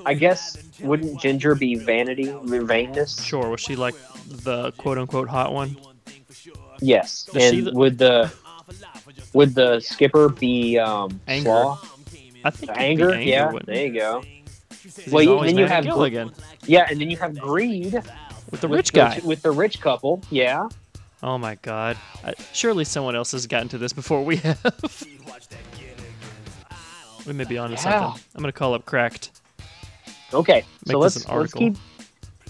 I guess wouldn't Ginger be vanity, vainness? Sure. Was she like the quote unquote hot one? Yes. Does and the- would the would the skipper be um, Anger. sloth? I think it'd be Anger? yeah. There you go. Well, you- then you have Gr- Gilligan Yeah, and then you have greed with the with rich guy. with the rich couple. Yeah. Oh my god. I, surely someone else has gotten to this before we *laughs* have. we may be onto Yeah. something. I'm gonna call up Cracked. Okay. Make so let's let's keep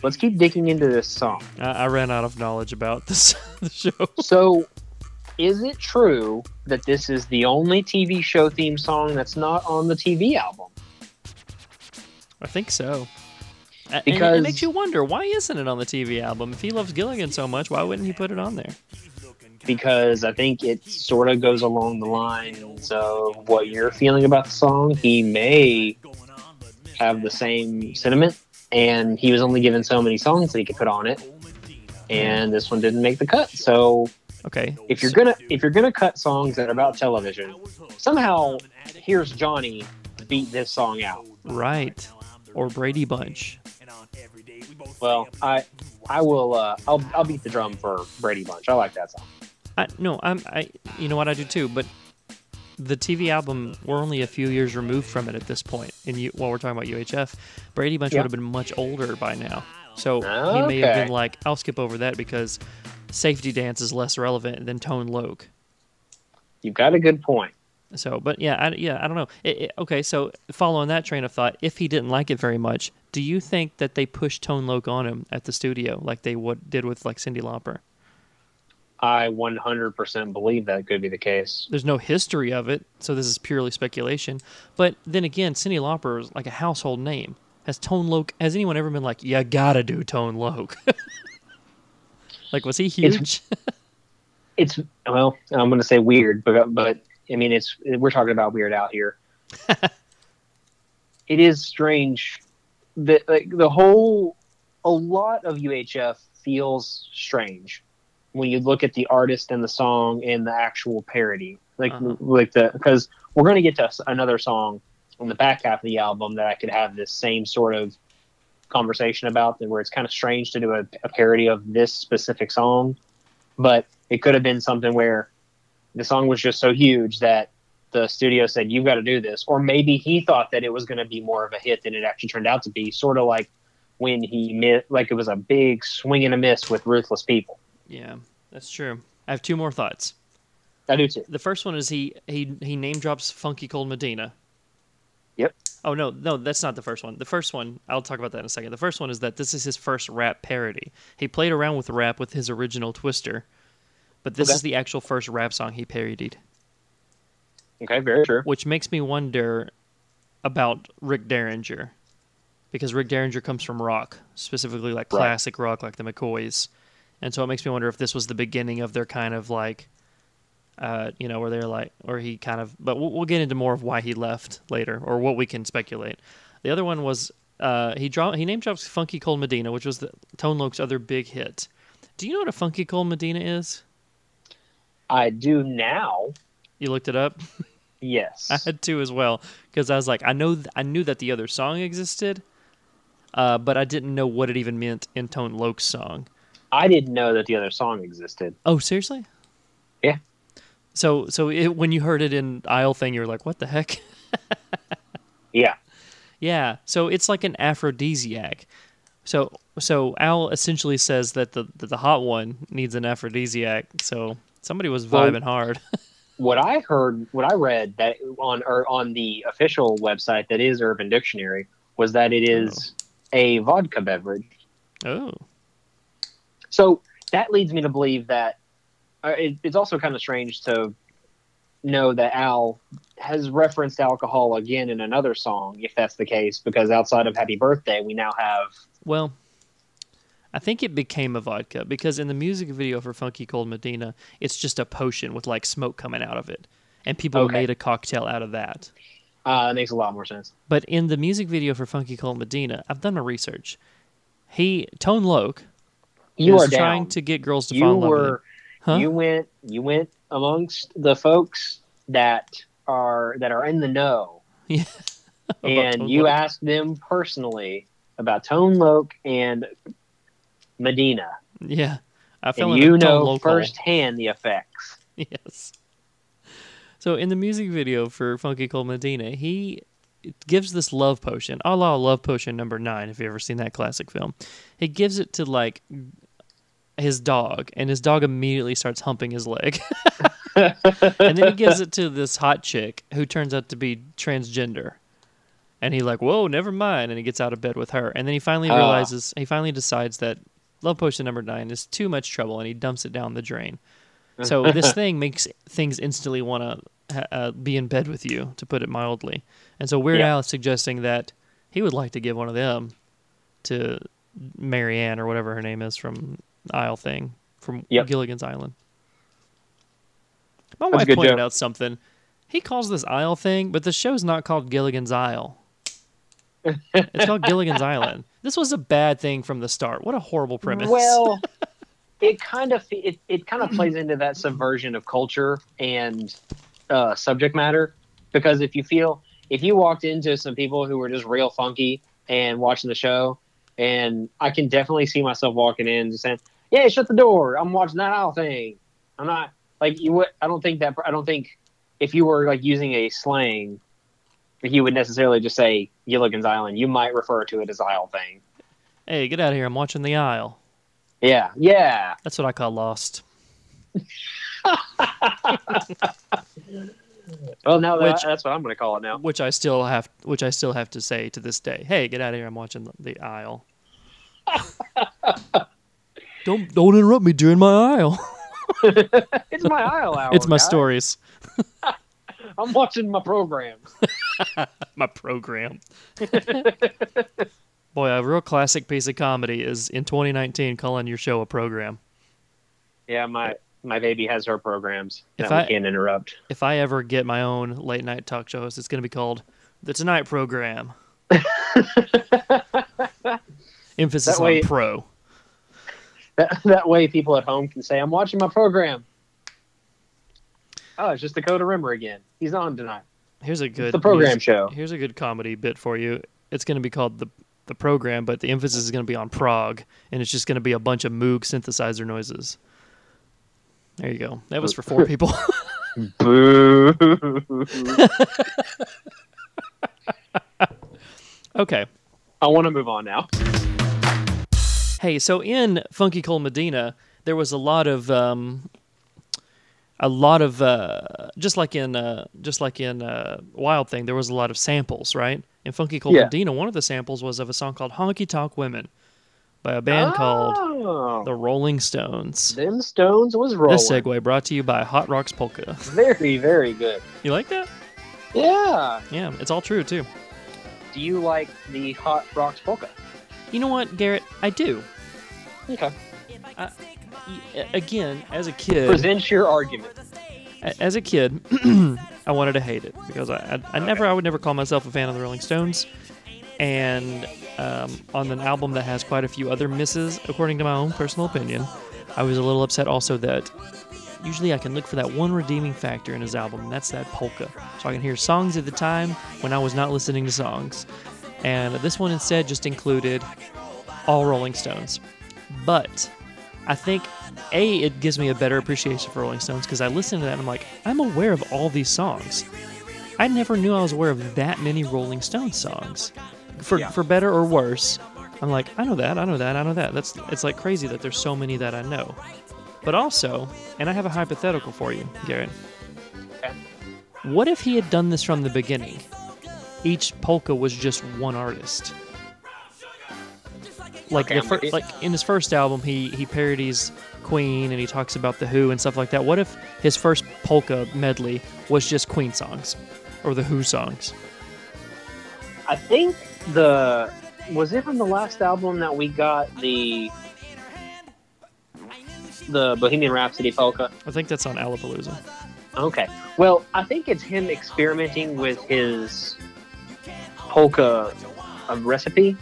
let's keep digging into this song. I, I ran out of knowledge about *laughs* this the show. So, is it true that this is the only TV show theme song that's not on the TV album? I think so. A- and it- Because- it makes you wonder why isn't it on the TV album? If he loves Gilligan so much, why wouldn't he put it on there? Because I think it sort of goes along the lines of what you're feeling about the song. He may have the same sentiment, and he was only given so many songs that he could put on it, and this one didn't make the cut. So, Okay. if you're gonna if you're gonna cut songs that are about television, somehow here's Johnny beat this song out. right or Brady Bunch. Well, I I will uh, I'll I'll beat the drum for Brady Bunch. I like that song. I, no, I'm. I. You know what I do too, but the TV album we're only a few years removed from it at this point. And you, while we're talking about UHF, Brady Bunch Yeah. would have been much older by now. So he may have been like, I'll skip over that because Safety Dance is less relevant than Tone Loc. You've got a good point. So, but yeah, I, yeah, I don't know. It, it- okay, so following that train of thought, if he didn't like it very much, do you think that they pushed Tone Loc on him at the studio like they would did with like Cyndi Lauper? I 100% believe that could be the case. There's no history of it, so this is purely speculation. But then again, Cyndi Lauper is like a household name. Has Tone Loc? Has anyone ever been like, "You gotta do Tone Loc"? *laughs* like, was he huge? *laughs* It's well, I'm going to say weird, but but I mean, it's we're talking about Weird Al here. *laughs* it is strange that like the whole a lot of UHF feels strange when you look at the artist and the song and the actual parody, like Uh-huh. like the because we're going to get to another song on the back half of the album that I could have this same sort of conversation about, where it's kind of strange to do a, a parody of this specific song, but it could have been something where the song was just so huge that the studio said you've got to do this or maybe he thought that it was going to be more of a hit than it actually turned out to be sort of like when he mi- like it was a big swing and a miss with ruthless people yeah, that's true. I have two more thoughts. i do too The first one is he he he name drops Funky Cold Medina. Yep. Oh no, no, that's not the first one. The first one, I'll talk about that in a second. The first one is that this is his first rap parody. He played around with rap with his original Twister, but this Okay. is the actual first rap song he parodied, okay very true which makes me wonder about Rick Derringer, because Rick Derringer comes from rock, specifically like Right. classic rock, like the McCoys, and so it makes me wonder if this was the beginning of their kind of like uh, you know, where they're like, or he kind of, but we'll, we'll get into more of why he left later, or what we can speculate. The other one was uh, he draw he name drops Funky Cold Medina, which was the Tone Loc's other big hit. Do you know what a Funky Cold Medina is? i do now You looked it up. *laughs* yes I had to as well because I was like, I know, th- I knew that the other song existed, uh, but I didn't know what it even meant in Tone Loc's song. i didn't know that the other song existed Oh, seriously? Yeah. So, so it, when you heard it in Isle thing, you were like, "What the heck?" *laughs* yeah Yeah, so it's like an aphrodisiac. So so Al essentially says that the that the hot one needs an aphrodisiac. So somebody was Well- vibing hard. *laughs* what I heard, what I read that on or on the official website that is Urban Dictionary was that it is a vodka beverage. oh, So that leads me to believe that uh, it, it's also kind of strange to know that Al has referenced alcohol again in another song, if that's the case, because outside of Happy Birthday, we now have well, I think it became a vodka because in the music video for Funky Cold Medina, it's just a potion with like smoke coming out of it, and people Okay. made a cocktail out of that. uh, that makes a lot more sense. But in the music video for Funky Cold Medina, I've done my research. He Tone Loc You is are down. trying to get girls to you fall in love with him. were Huh? you went you went amongst the folks that are that are in the know *laughs* Yeah. And you Loc. asked them personally about Tone Loc and Medina, Yeah, I fell and you know Loc hole. firsthand the effects. *laughs* Yes. So in the music video for Funky Cold Medina, he gives this love potion, a la Love Potion number nine, if you've ever seen that classic film. He gives it to like his dog, and his dog immediately starts humping his leg. *laughs* and then he gives it to this hot chick who turns out to be transgender. And he like, whoa, never mind. And he gets out of bed with her. And then he finally Ah. realizes, he finally decides that Love Potion number nine is too much trouble, and he dumps it down the drain. *laughs* So this thing makes things instantly want to uh, be in bed with you, to put it mildly. And so Weird Yeah. Al is suggesting that he would like to give one of them to Marianne or whatever her name is from Isle thing from Yep. Gilligan's Island. My That's wife pointed joke. out something. He calls this Isle thing, but the show's not called Gilligan's Isle. It's called Gilligan's Island. This was a bad thing from the start. What a horrible premise. Well, *laughs* it kind of it, it kind of plays into that subversion of culture and uh, subject matter because if you feel if you walked into some people who were just real funky and watching the show, and I can definitely see myself walking in and saying, "Yeah, shut the door. I'm watching that owl thing." I'm not like you would. I don't think that. I don't think if you were like using a slang, you would necessarily just say Gilligan's Island. You might refer to it as Isle thing. hey, get out of here. I'm watching the Isle. Yeah, yeah. That's what I call Lost. *laughs* Well, now that, Which- that's what I'm going to call it now. which I still have, which I still have to say to this day. Hey, get out of here! I'm watching the, the aisle. *laughs* don't don't interrupt me during my aisle. *laughs* it's my aisle hour. it's my guys. stories. I'm watching my programs. *laughs* my program. *laughs* Boy, a real classic piece of comedy is in 2019 calling your show a program. Yeah, my my baby has her programs If that I- we can't interrupt. If I ever get my own late night talk show host, it's going to be called the Tonight Program. *laughs* Emphasis That way- on pro. That, that way, people at home can say, "I'm watching my program." Oh, it's just Dakota Rimmer again. He's on tonight. Here's a good the program music- show. Here's a good comedy bit for you. It's going to be called the the program, but the emphasis is going to be on prog, and it's just going to be a bunch of Moog synthesizer noises. There you go. That was for four *laughs* people. Boo. *laughs* okay. I want to move on now. Hey, so in Funky Cold Medina, there was a lot of um, a lot of uh, just like in uh, just like in uh, Wild Thing, there was a lot of samples, right? In Funky Cold Yeah. Medina, one of the samples was of a song called "Honky Tonk Women" by a band called oh, the Rolling Stones. them Stones was rolling. This segue brought to you by Hot Rocks Polka. Very, very good. You like that? Yeah. Yeah, it's all true too. Do you like the Hot Rocks polka? You know what, Garrett? I do. Okay. Y- Again, as a kid, Present your argument. As a kid, *clears throat* I wanted to hate it because I, I, I never, I would never call myself a fan of the Rolling Stones. And um, on an album that has quite a few other misses, according to my own personal opinion, I was a little upset also that usually I can look for that one redeeming factor in his album, and that's that polka. So I can hear songs at the time when I was not listening to songs. And this one instead just included all Rolling Stones. But I think a it gives me a better appreciation for Rolling Stones because I listen to that and I'm like I'm aware of all these songs. I never knew I was aware of that many Rolling Stones songs. For Yeah. for better or worse, I'm like I know that, I know that, I know that. That's it's like crazy that there's so many that I know. But also, and I have a hypothetical for you, Garrett. Okay. What if he had done this from the beginning? Each polka was just one artist. Like Okay, the fir- like in his first album, he he parodies Queen and he talks about the Who and stuff like that. What if his first polka medley was just Queen songs or the Who songs? I think the was it on the last album that we got the the Bohemian Rhapsody polka. I think that's on Alapalooza. Okay. Well, I think it's him experimenting with his polka uh, recipe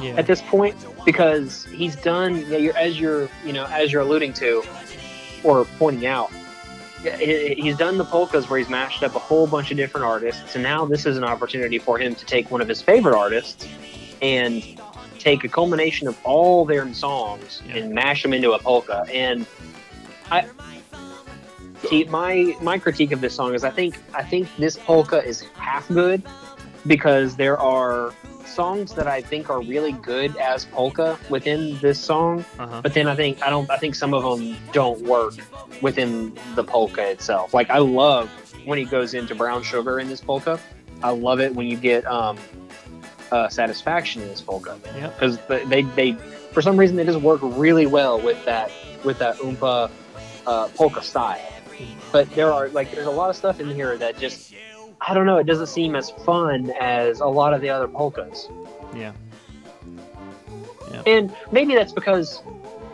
Yeah. at this point because he's done yeah, you're, as you're you know as you're alluding to or pointing out he's done the polkas where he's mashed up a whole bunch of different artists and now this is an opportunity for him to take one of his favorite artists and take a culmination of all their songs Yeah. and mash them into a polka and i see my my critique of this song is i think i think this polka is half good because there are songs that I think are really good as polka within this song, Uh-huh. but then I think I don't I think some of them don't work within the polka itself. Like I love when he goes into brown sugar in this polka. I love it when you get um, uh, satisfaction in this polka because they they for some reason they just work really well with that with that oompa uh, polka style. But there are like there's a lot of stuff in here that just I don't know. It doesn't seem as fun as a lot of the other polkas. Yeah. And maybe that's because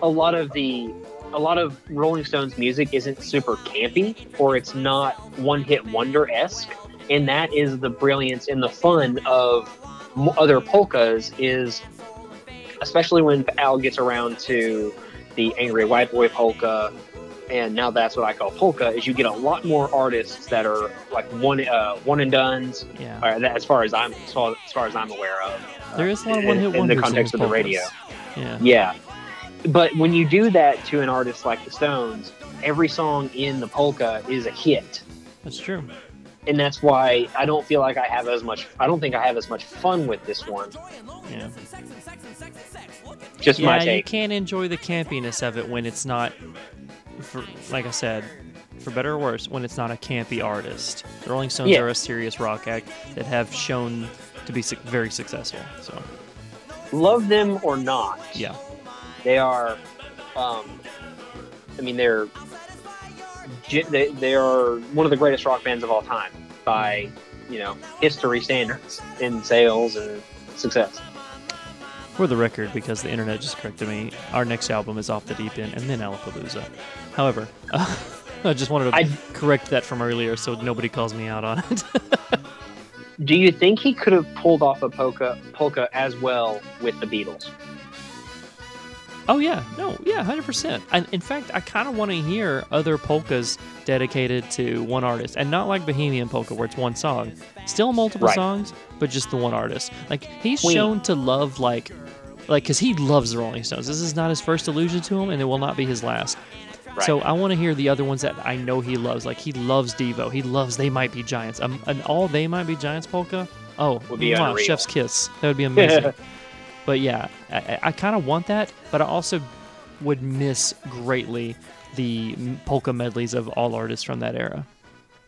a lot of the a lot of Rolling Stones music isn't super campy or it's not one hit wonder esque, and that is the brilliance and the fun of other polkas is especially when Al gets around to the Angry White Boy polka, and now that's what I call polka. Is you get a lot more artists that are like one uh, one and duns, Yeah. uh, as far as I'm as far, as I'm aware of. There is a lot of one hit in the context of the radio. Yeah. Yeah. But when you do that to an artist like the Stones, every song in the polka is a hit. That's true. And that's why I don't feel like I have as much I don't think I have as much fun with this one. Yeah. Just my yeah, you can't enjoy the campiness of it when it's not, for, like I said, for better or worse, when it's not a campy artist. The Rolling Stones Yeah. are a serious rock act that have shown to be very successful. So, Love them or not. yeah. They are um I mean they're they, they are one of the greatest rock bands of all time by you know history standards in sales and success. For the record, because the internet just corrected me, our next album is Off the Deep End and then Alapalooza. However, *laughs* I just wanted to I- correct that from earlier so nobody calls me out on it. *laughs* Do you think he could have pulled off a polka polka as well with the Beatles? oh yeah, no, yeah, hundred percent. And in fact, I kind of want to hear other polkas dedicated to one artist, and not like Bohemian Polka where it's one song. Still multiple Right. songs, but just the one artist. Like he's Queen. shown to love like, like because he loves the Rolling Stones. This is not his first allusion to him, and it will not be his last. Right. So I want to hear the other ones that I know he loves. Like he loves Devo. He loves They Might Be Giants. Um, an all They Might Be Giants polka. Oh, Would be unreal. chef's kiss. That would be amazing. *laughs* but yeah, I- I, kind of want that, but I also would miss greatly the polka medleys of all artists from that era.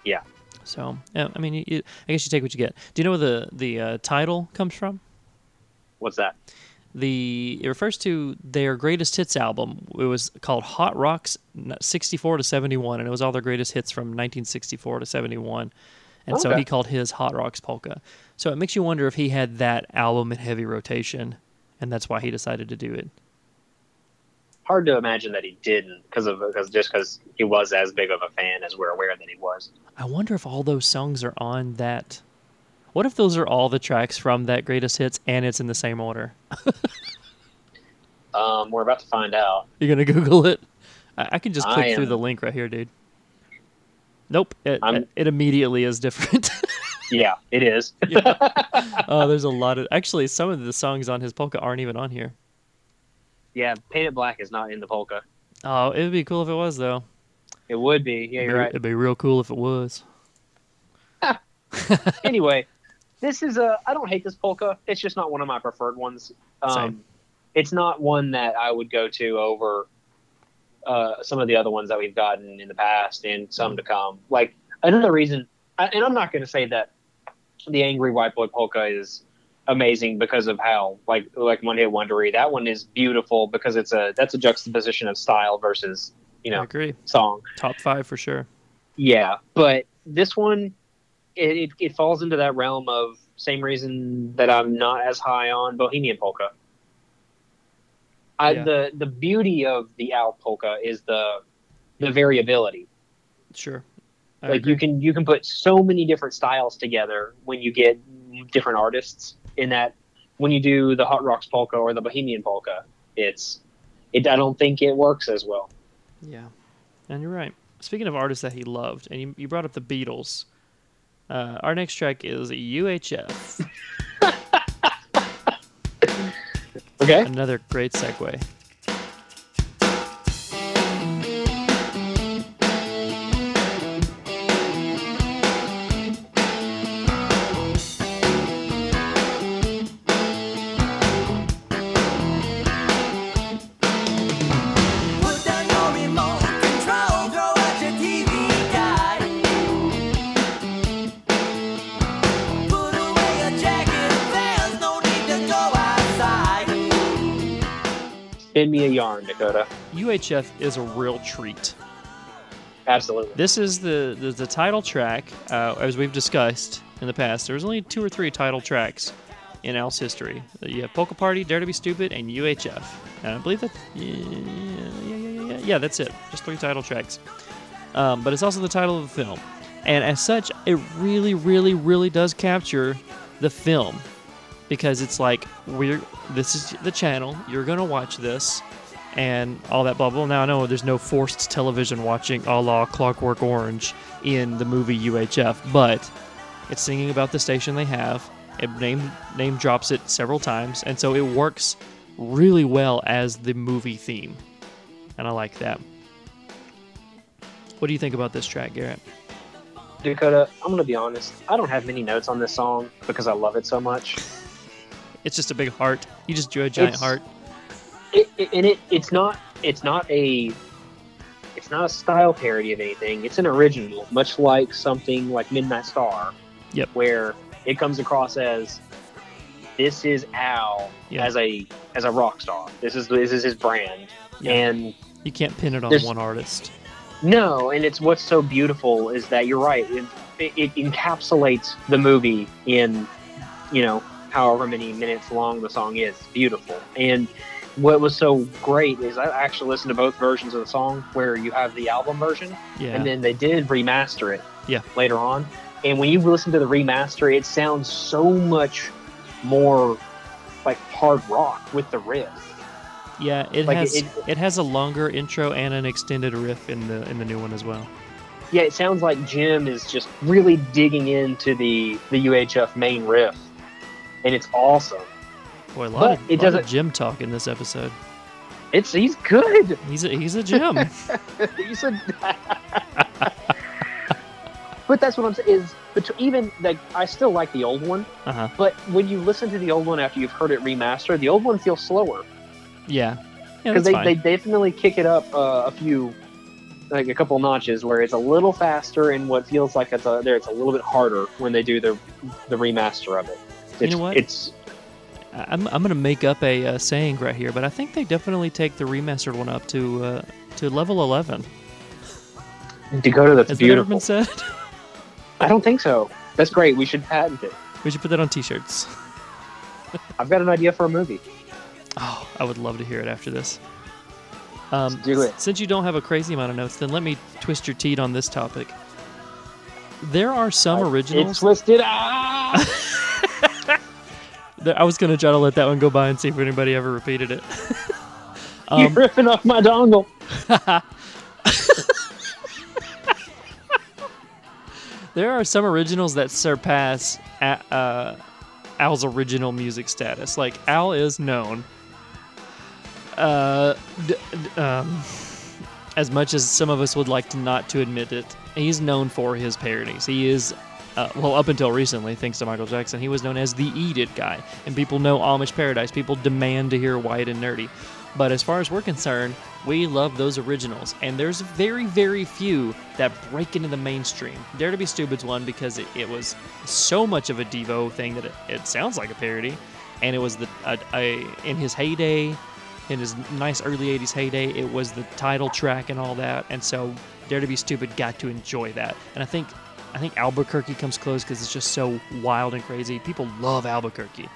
Yeah. So yeah, I mean, you, I guess you take what you get. Do you know where the the uh, title comes from? What's that? The it refers to their greatest hits album. It was called Hot Rocks 64 to 71 and it was all their greatest hits from 1964 to 71. And so he called his Hot Rocks Polka. So it makes you wonder if he had that album in heavy rotation and that's why he decided to do it. Hard to imagine that he didn't because of because just because he was as big of a fan as we're aware that he was. I wonder if all those songs are on that What if those are all the tracks from that greatest hits and it's in the same order? *laughs* Um, we're about to find out. You're going to Google it? I, I can just I click through the link right here, dude. Nope, it, I'm- it immediately is different. *laughs* Yeah, it is. *laughs* oh, there's a lot of actually some of the songs on his polka aren't even on here. yeah, Painted Black is not in the polka. Oh, it would be cool if it was though. It would be. Yeah, It'd you're be, right. it'd be real cool if it was. anyway, this is a. I don't hate this polka. It's just not one of my preferred ones. Um, it's not one that I would go to over uh, some of the other ones that we've gotten in the past and some to come. Like another reason, I- and I'm not going to say that the Angry White Boy polka is amazing because of how like like One Hit Wondery. That one is beautiful because it's a that's a juxtaposition of style versus you I know agree. song. Top five for sure. Yeah, but this one, it, it, it falls into that realm of same reason that I'm not as high on Bohemian polka. I, Yeah. The the beauty of the Al polka is the the variability. Sure. I like agree. you can you can put so many different styles together when you get different artists. In that, when you do the Hot Rocks polka or the Bohemian polka, it's it. I don't think it works as well. Yeah, and you're right. Speaking of artists that he loved, and you, you brought up the Beatles. Uh, our next track is UHF. *laughs* Okay. Another great segue. Yarn, Dakota. UHF is a real treat. Absolutely. This is the the, the title track, uh, as we've discussed in the past. There's only two or three title tracks in Al's history. You have Polka Party, Dare to Be Stupid, and UHF. And I believe that, yeah, yeah, yeah, yeah, yeah, yeah, that's it. Just three title tracks. Um, but it's also the title of the film, and as such, it really, really, really does capture the film because it's like we're this is the channel. You're gonna watch this and all that blah blah. Now I know there's no forced television watching a la Clockwork Orange in the movie UHF, but it's singing about the station they have. It name name drops it several times, and so it works really well as the movie theme, and I like that. What do you think about this track, Garrett? Dakota, I'm gonna be honest. I don't have many notes on this song because I love it so much. It's just a big heart. You just drew a giant It's- heart. It, it, and it it's not it's not a it's not a style parody of anything. It's an original, much like something like Midnight Star. Yep. Where it comes across as this is Al Yeah. as a as a rock star. This is this is his brand. Yeah. And You can't pin it on one artist. No, and it's what's so beautiful is that you're right. It, it, it encapsulates the movie in, you know, however many minutes long the song is. Beautiful. And what was so great is I actually listened to both versions of the song where you have the album version Yeah. and then they did remaster it Yeah. later on. And when you listen to the remaster, it sounds so much more like hard rock with the riff. yeah, it like, has it- it, has a longer intro and an extended riff in the in the new one as well. Yeah, it sounds like Jim is just really digging into the the UHF main riff, and it's awesome. Boy, a lot, But of, it lot of doesn't- Jim talk in this episode. It's he's good. He's a, he's a Jim. *laughs* he's a. *laughs* but that's what I'm saying is, but even like I still like the old one, uh huh. but when you listen to the old one after you've heard it remastered, the old one feels slower Yeah. Yeah, because that's they, they definitely kick it up uh, a few. Like a couple notches, where it's a little faster and what feels like it's a there, it's a little bit harder when they do the the remaster of it. You know what? It's I'm, I'm gonna make up a uh, saying right here, but I think they definitely take the remastered one up to uh, to level 11. Dakota. That's Has that ever beautiful. been said? I don't think so. That's great. We should patent it. we should put that on T-shirts. I've got an idea for a movie. Oh, I would love to hear it after this. Um, do it. Since you don't have a crazy amount of notes, then let me twist your teat on this topic. There are some It's originals. twisted. Ah! *laughs* I was gonna try to let that one go by and see if anybody ever repeated it. *laughs* You're um, ripping off my dongle. *laughs* there are some originals that surpass uh, Al's original music status. Like Al is known, uh, d- d- um, as much as some of us would like to not to admit it, he's known for his parodies. He is. Uh, well, up until recently, thanks to Michael Jackson, he was known as the Eat It guy, and people know Amish Paradise. People demand to hear White and Nerdy. But as far as we're concerned, we love those originals, and there's very, very few that break into the mainstream. Dare to Be Stupid's one because it, it was so much of a Devo thing that it, it sounds like a parody, and it was the a, a, in his heyday, in his nice early '80s heyday, it was the title track and all that, and so Dare to Be Stupid got to enjoy that, and I think. I think Albuquerque comes close because it's just so wild and crazy. People love Albuquerque.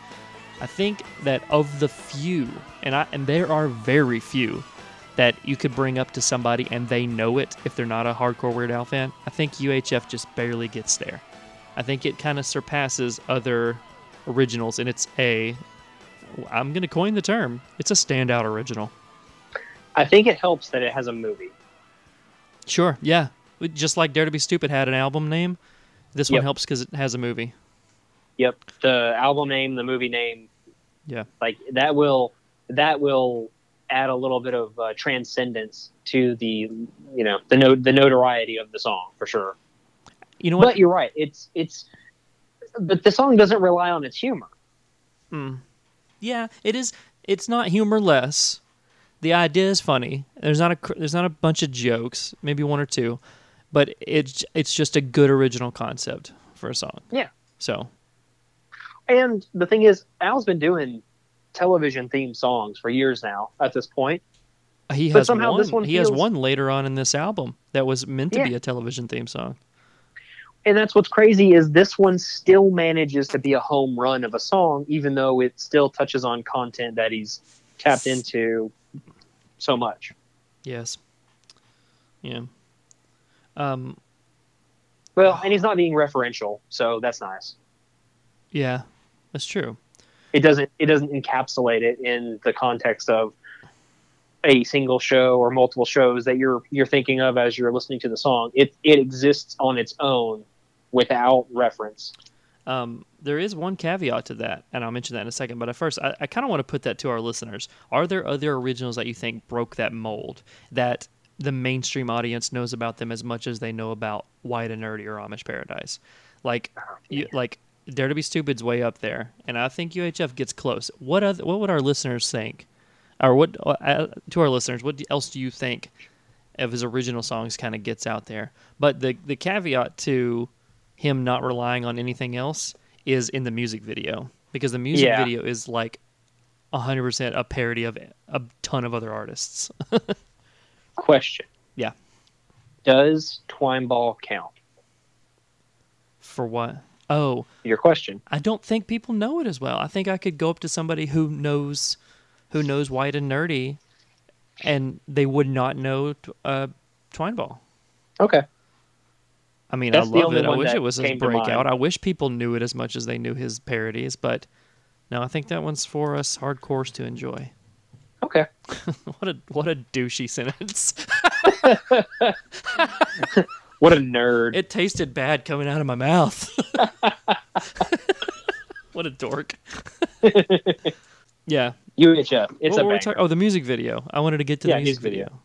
I think that of the few, and I and there are very few, that you could bring up to somebody and they know it if they're not a hardcore Weird Al fan. I think UHF just barely gets there. I think it kind of surpasses other originals, and it's a. I'm gonna coin the term. It's a standout original. I think it helps that it has a movie. Sure, yeah. Just like Dare to Be Stupid had an album name, this one helps because it has a movie. Yep, the album name, the movie name, Yeah. like that will that will add a little bit of uh, transcendence to the you know the no, the notoriety of the song for sure. You know what? But you're right. It's it's but the song doesn't rely on its humor. Hmm. Yeah, it is. It's not humorless. The idea is funny. There's not a there's not a bunch of jokes, maybe one or two, but it's it's just a good original concept for a song. Yeah. So And the thing is, Al's been doing television themed songs for years now. At this point, he But has somehow one. this one he has one later on in this album that was meant to Yeah. be a television theme song. and that's what's crazy is this one still manages to be a home run of a song, even though it still touches on content that he's tapped into so much. Yes. Yeah. Um. Well, and he's not being referential, so that's nice. Yeah. That's true. It doesn't it doesn't encapsulate it in the context of a single show or multiple shows that you're you're thinking of as you're listening to the song. It it exists on its own without reference. Um, there is one caveat to that, and I'll mention that in a second. But at first, I, I kind of want to put that to our listeners. Are there other originals that you think broke that mold that the mainstream audience knows about them as much as they know about White and Nerdy or Amish Paradise? Like, you, like Dare to Be Stupid's way up there, and I think UHF gets close. What other, what would our listeners think, or what uh, to our listeners? What else do you think of his original songs kind of gets out there? But the the caveat to him not relying on anything else is in the music video because the music Yeah. video is like 100% a parody of a ton of other artists. *laughs* Question. Yeah. Does twine ball count? For what? Oh, Your question. I don't think people know it as well. I think I could go up to somebody who knows, who knows white and nerdy, and they would not know uh, twine ball. Okay. I mean, That's I love it. I wish it was his breakout. I wish people knew it as much as they knew his parodies, but no, I think that one's for us hardcores to enjoy. Okay. *laughs* What a what a douchey sentence. *laughs* What a nerd. It tasted bad coming out of my mouth. *laughs* what a dork. yeah. UHF. It's What a talk- oh, the music video. I wanted to get to Yeah, the music, music video.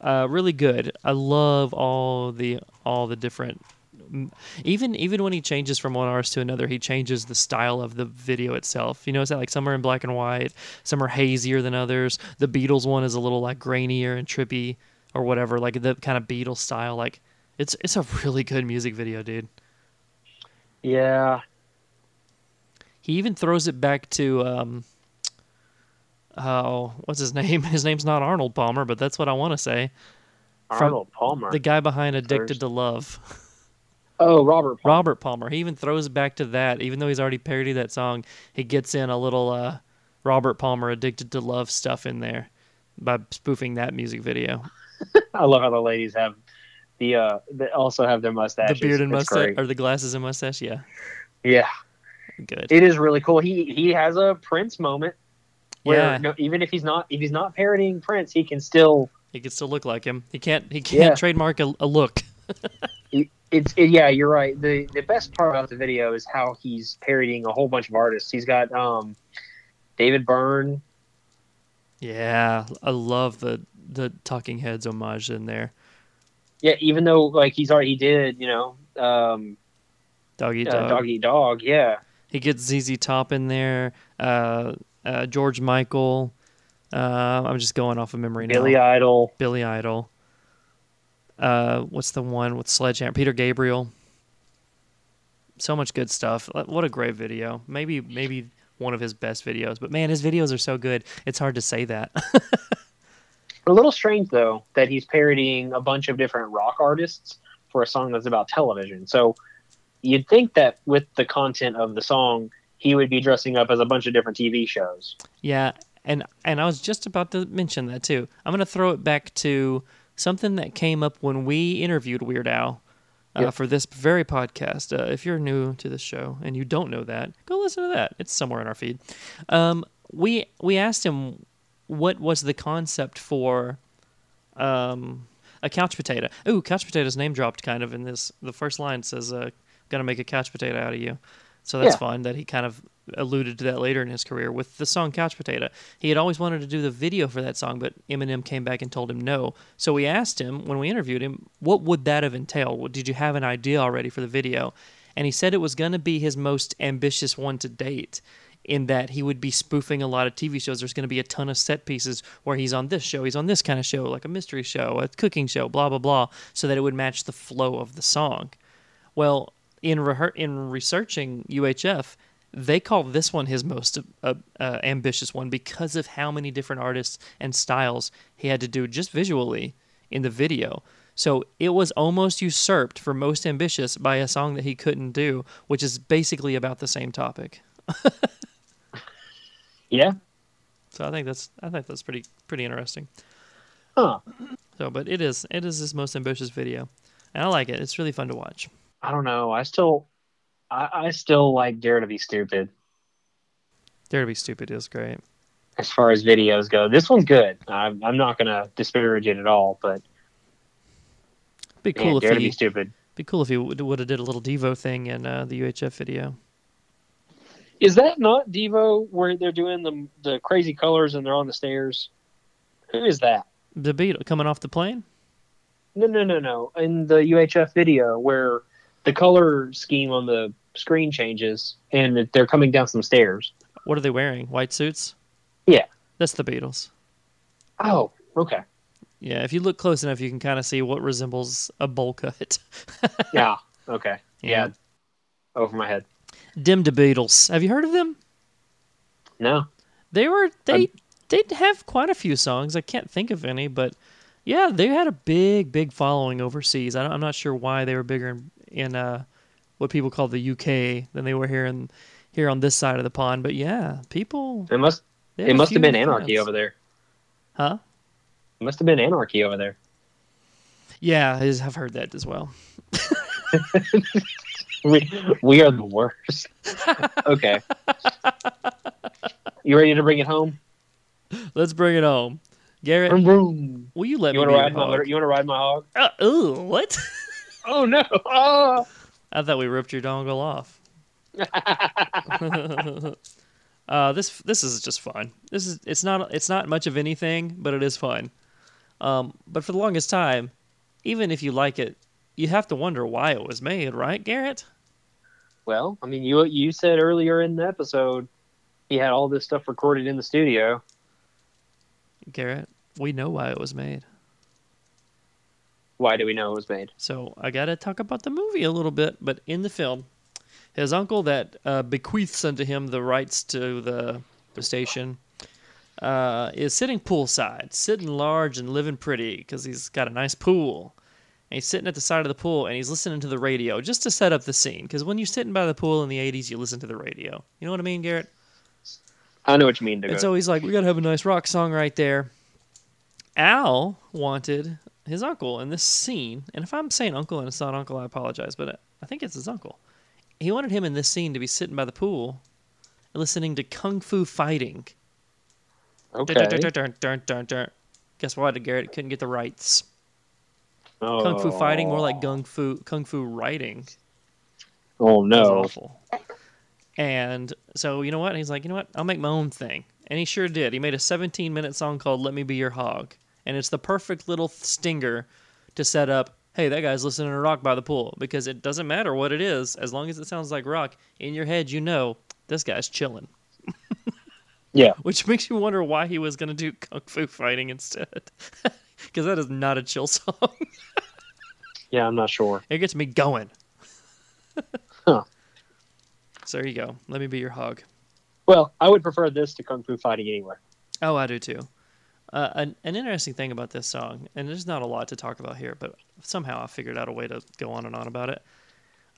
Uh, really good. I love all the all the different. Even even when he changes from one artist to another, he changes the style of the video itself. You notice that like some are in black and white, some are hazier than others. The Beatles one is a little like grainier and trippy or whatever, like the kind of Beatles style. Like it's it's a really good music video, dude. Yeah. He even throws it back to um oh, what's his *laughs* name? His name's not Arnold Palmer, but that's what I want to say. From Arnold Palmer. The guy behind Addicted First. to Love. *laughs* oh, Robert Palmer. Robert Palmer. He even throws back to that, even though he's already parodied that song. He gets in a little uh, Robert Palmer Addicted to Love stuff in there by spoofing that music video. *laughs* I love how the ladies have the uh they also have their mustaches. the beard and It's mustache, great. or the glasses and mustache. Yeah, Yeah. good. It is really cool. He he has a Prince moment where yeah, no, even if he's not if he's not parodying Prince, he can still he can still look like him. He can't. He can't Yeah. trademark a, a look. It's it, yeah, you're right. The the best part about the video is how he's parodying a whole bunch of artists. He's got um David Byrne. Yeah, I love the the Talking Heads homage in there. Yeah, even though like he's already did, you know, um Doggy uh, dog. Dog Eat Dog, yeah. He gets ZZ Top in there. Uh, uh, George Michael. Uh, I'm just going off of memory now. Billy Idol. Billy Idol. Uh, what's the one with Sledgehammer? Peter Gabriel. So much good stuff. What a great video. Maybe maybe one of his best videos. But man, his videos are so good. It's hard to say that. *laughs* A little strange though that he's parodying a bunch of different rock artists for a song that's about television. So you'd think that with the content of the song, he would be dressing up as a bunch of different TV shows. Yeah, and and I was just about to mention that too. I'm gonna throw it back to something that came up when we interviewed Weird Al uh, Yep. for this very podcast. Uh, if you're new to this show and you don't know that, go listen to that. It's somewhere in our feed. Um, we we asked him what was the concept for um, a couch potato. Ooh, couch potato's name dropped kind of in this. The first line says, uh, "Gonna make a couch potato out of you." So that's Yeah. fun that he kind of alluded to that later in his career with the song Couch Potato. He had always wanted to do the video for that song, but Eminem came back and told him no. So we asked him when we interviewed him, what would that have entailed? Did you have an idea already for the video? And he said it was going to be his most ambitious one to date. In that he would be spoofing a lot of TV shows. There's going to be a ton of set pieces where he's on this show, he's on this kind of show, like a mystery show, a cooking show, blah blah blah, so that it would match the flow of the song. Well, in in researching UHF, they call this one his most uh, uh, ambitious one because of how many different artists and styles he had to do just visually in the video. So it was almost usurped for most ambitious by a song that he couldn't do, which is basically about the same topic. *laughs* Yeah. So I think that's I think that's pretty pretty interesting. Huh. So, but it is it is his most ambitious video, and I like it. It's really fun to watch. I don't know. I still I, I still like Dare to be Stupid Dare to be stupid is great. as far as videos go. This one's good. I'm, I'm not going to disparage it at all, but Be man, cool Dare if to be Stupid. Be cool if he would have did a little Devo thing in uh, the UHF video. Is that not Devo where they're doing the the crazy colors and they're on the stairs? Who is that? The beat coming off the plane. No, no, no, no. In the UHF video where the color scheme on the screen changes and they're coming down some stairs. What are they wearing? White suits. Yeah. That's the Beatles. Oh, okay. Yeah, if you look close enough, you can kind of see what resembles a bowl cut. *laughs* Yeah. Okay. Yeah. Yeah. Over my head. Dim to Beatles. Have you heard of them? No. They were they they have quite a few songs. I can't think of any, but Yeah, they had a big, big following overseas. I don't, I'm not sure why they were bigger in, in uh, what people call the UK than they were here in here on this side of the pond. But yeah, people. It must it must have been anarchy over there. Huh? It must have been anarchy over there. Yeah, I've heard that as well. *laughs* We we are the worst. *laughs* okay. You ready to bring it home? Let's bring it home, Garrett. Vroom. Will you let You me want to ride my hog? you want to ride my hog? Uh, ooh, what? *laughs* Oh no! Oh. I thought we ripped your dongle off. *laughs* uh, this this is just fun. This is it's not it's not much of anything, but it is fun. Um, but for the longest time, even if you like it, you have to wonder why it was made, right, Garrett? Well, I mean, you you said earlier in the episode he had all this stuff recorded in the studio. Garrett, we know why it was made. Why do we know it was made? So I got to talk about the movie a little bit. But in the film, his uncle that uh, bequeaths unto him the rights to the, the station uh, is sitting poolside, sitting large and living pretty because he's got a nice pool. And he's sitting at the side of the pool and he's listening to the radio just to set up the scene. Because when you're sitting by the pool in the 80s, you listen to the radio. You know what I mean, Garrett? I know what you mean. To And so he's like, we gotta have a nice rock song right there. Al wanted his uncle in this scene, and if I'm saying uncle and it's not uncle, I apologize, but I think it's his uncle. He wanted him in this scene to be sitting by the pool, listening to kung fu fighting. okay. Dun, dun, dun, dun, dun. Guess what, Garrett couldn't get the rights. Oh. Kung fu fighting, more like kung fu kung fu writing. Oh no! awful. And so, you know what? He's like, you know what? I'll make my own thing. And he sure did. He made a 17 minute song called Let Me Be Your Hog. And it's the perfect little stinger to set up hey, that guy's listening to rock by the pool. Because it doesn't matter what it is, as long as it sounds like rock, in your head, you know this guy's chilling. *laughs* Yeah. Which makes you wonder why he was going to do kung fu fighting instead. *laughs* Because that is not a chill *laughs* song. Yeah, I'm not sure. It gets me going. Huh. So there you go. Let me be your hog. Well, I would prefer this to kung fu fighting anywhere. Oh, I do too. Uh, an, an interesting thing about this song, and there's not a lot to talk about here, but somehow I figured out a way to go on and on about it.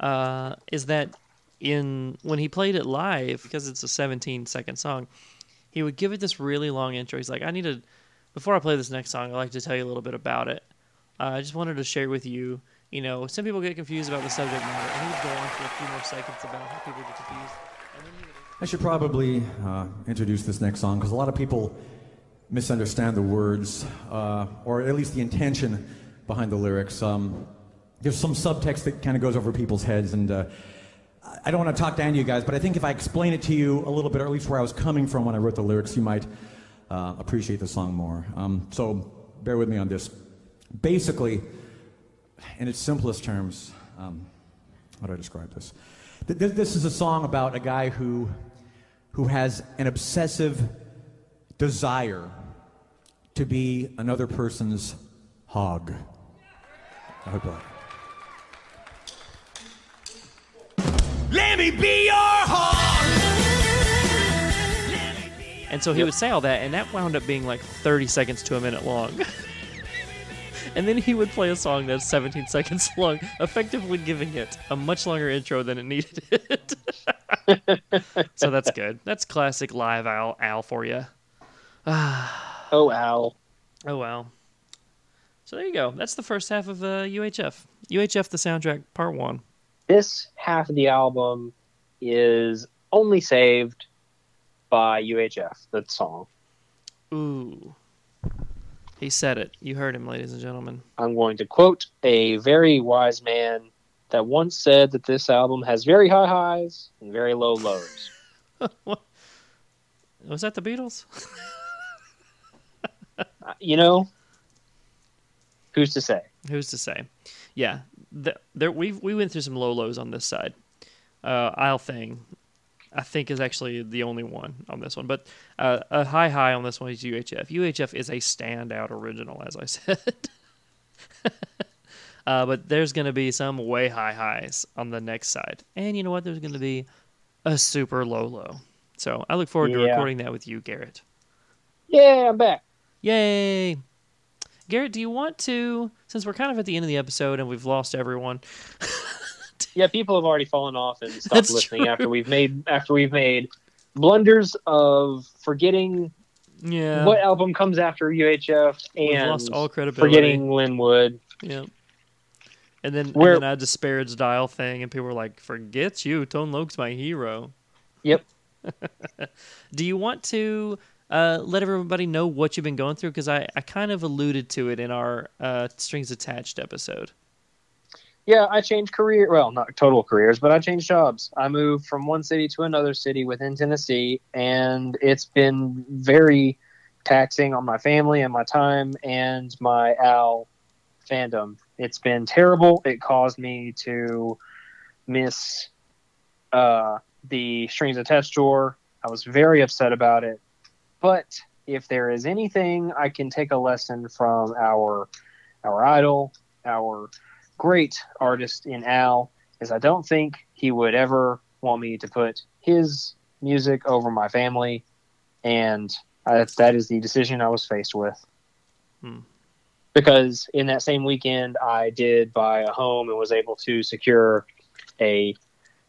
Uh, is that in when he played it live, because it's a 17 second song, he would give it this really long intro. He's like, I need to, before I play this next song, I'd like to tell you a little bit about it. Uh, I just wanted to share with you, you know, some people get confused about the subject matter, and he would go on for a few more seconds about how people get confused. I should probably uh, introduce this next song because a lot of people misunderstand the words, uh, or at least the intention behind the lyrics. Um, there's some subtext that kind of goes over people's heads, and uh, I- don't want to talk down to you guys, but I think if I explain it to you a little bit, or at least where I was coming from when I wrote the lyrics, you might uh, appreciate the song more. Um, so bear with me on this. Basically, in its simplest terms, um, how do I describe this? Th- th- This is a song about a guy who, who has an obsessive desire to be another person's hog. I hope you like it. Let me be your hog. And so he would say all that, and that wound up being like 30 seconds to a minute long. *laughs* and then he would play a song that's 17 seconds *laughs* long, effectively giving it a much longer intro than it needed it. *laughs* so that's good. That's classic live Al, Al for you. *sighs* Oh, Al. Oh, wow. So there you go. That's the first half of uh, UHF. UHF, the soundtrack, part one. This half of the album is only saved by UHF, that song. Ooh. He said it. You heard him, ladies and gentlemen. I'm going to quote a very wise man that once said that this album has very high highs and very low lows. *laughs* Was that the Beatles? *laughs* Uh, you know, who's to say? Who's to say? Yeah, the, there we we went through some low lows on this side. Uh, Isle thing, I think, is actually the only one on this one. But uh, a high high on this one is UHF. UHF is a standout original, as I *laughs* said. uh, but there's going to be some way high highs on the next side, and you know what? There's going to be a super low low. So I look forward to recording that with you, Garrett. Yeah, I'm back. Yay! Garrett, do you want to? Since we're kind of at the end of the episode and we've lost everyone, *laughs* Yeah, people have already fallen off and stopped That's listening true. after we've made after we've made blunders of forgetting yeah, what album comes after UHF we've and lost all credibility. forgetting Linwood. Yeah. And then, and then I disparaged Isle thing, and people were like, "Forget you, Tone Loc's my hero." Yep. *laughs* Do you want to uh, let everybody know what you've been going through? Because I, I kind of alluded to it in our uh, strings attached episode. Yeah, I changed career. Well, not total careers, but I changed jobs. I moved from one city to another city within Tennessee, and it's been very taxing on my family and my time and my Al fandom. It's been terrible. It caused me to miss uh, the strings attached tour. I was very upset about it. But if there is anything I can take a lesson from our our idol, our great artist in Al is I don't think he would ever want me to put his music over my family, and I, that is the decision I was faced with. Hmm. Because in that same weekend, I did buy a home and was able to secure a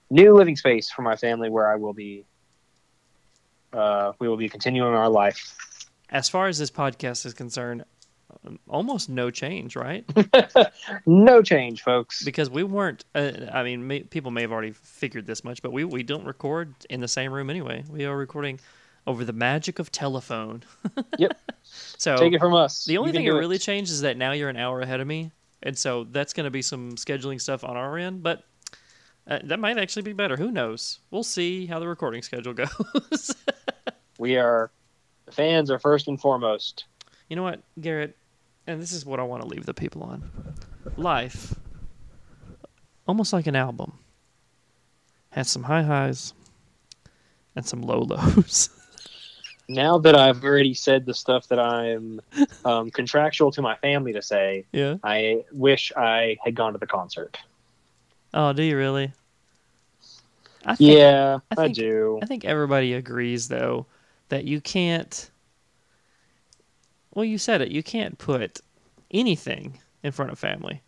new living space for my family where I will be. Uh, we will be continuing our life. As far as this podcast is concerned, um, almost no change, right? *laughs* no change, folks. because we weren't. Uh, I mean, may, people may have already figured this much, but we we don't record in the same room anyway. We are recording over the magic of telephone. *laughs* Yep. so Take it from us. the only thing that really changed is that now you're an hour ahead of me, and so that's going to be some scheduling stuff on our end. But uh, that might actually be better. Who knows? We'll see how the recording schedule *laughs* goes. We are the fans are first and foremost. you know what, Garrett? And this is what I want to leave the people on. Life, almost like an album, has some high highs and some low lows. *laughs* Now that I've already said the stuff that I'm um, contractual to my family to say, yeah. I wish I had gone to the concert. Oh, do you really? I think, Yeah, I I, do. I think everybody agrees though that you can't. Well, you said it. You can't put anything in front of family.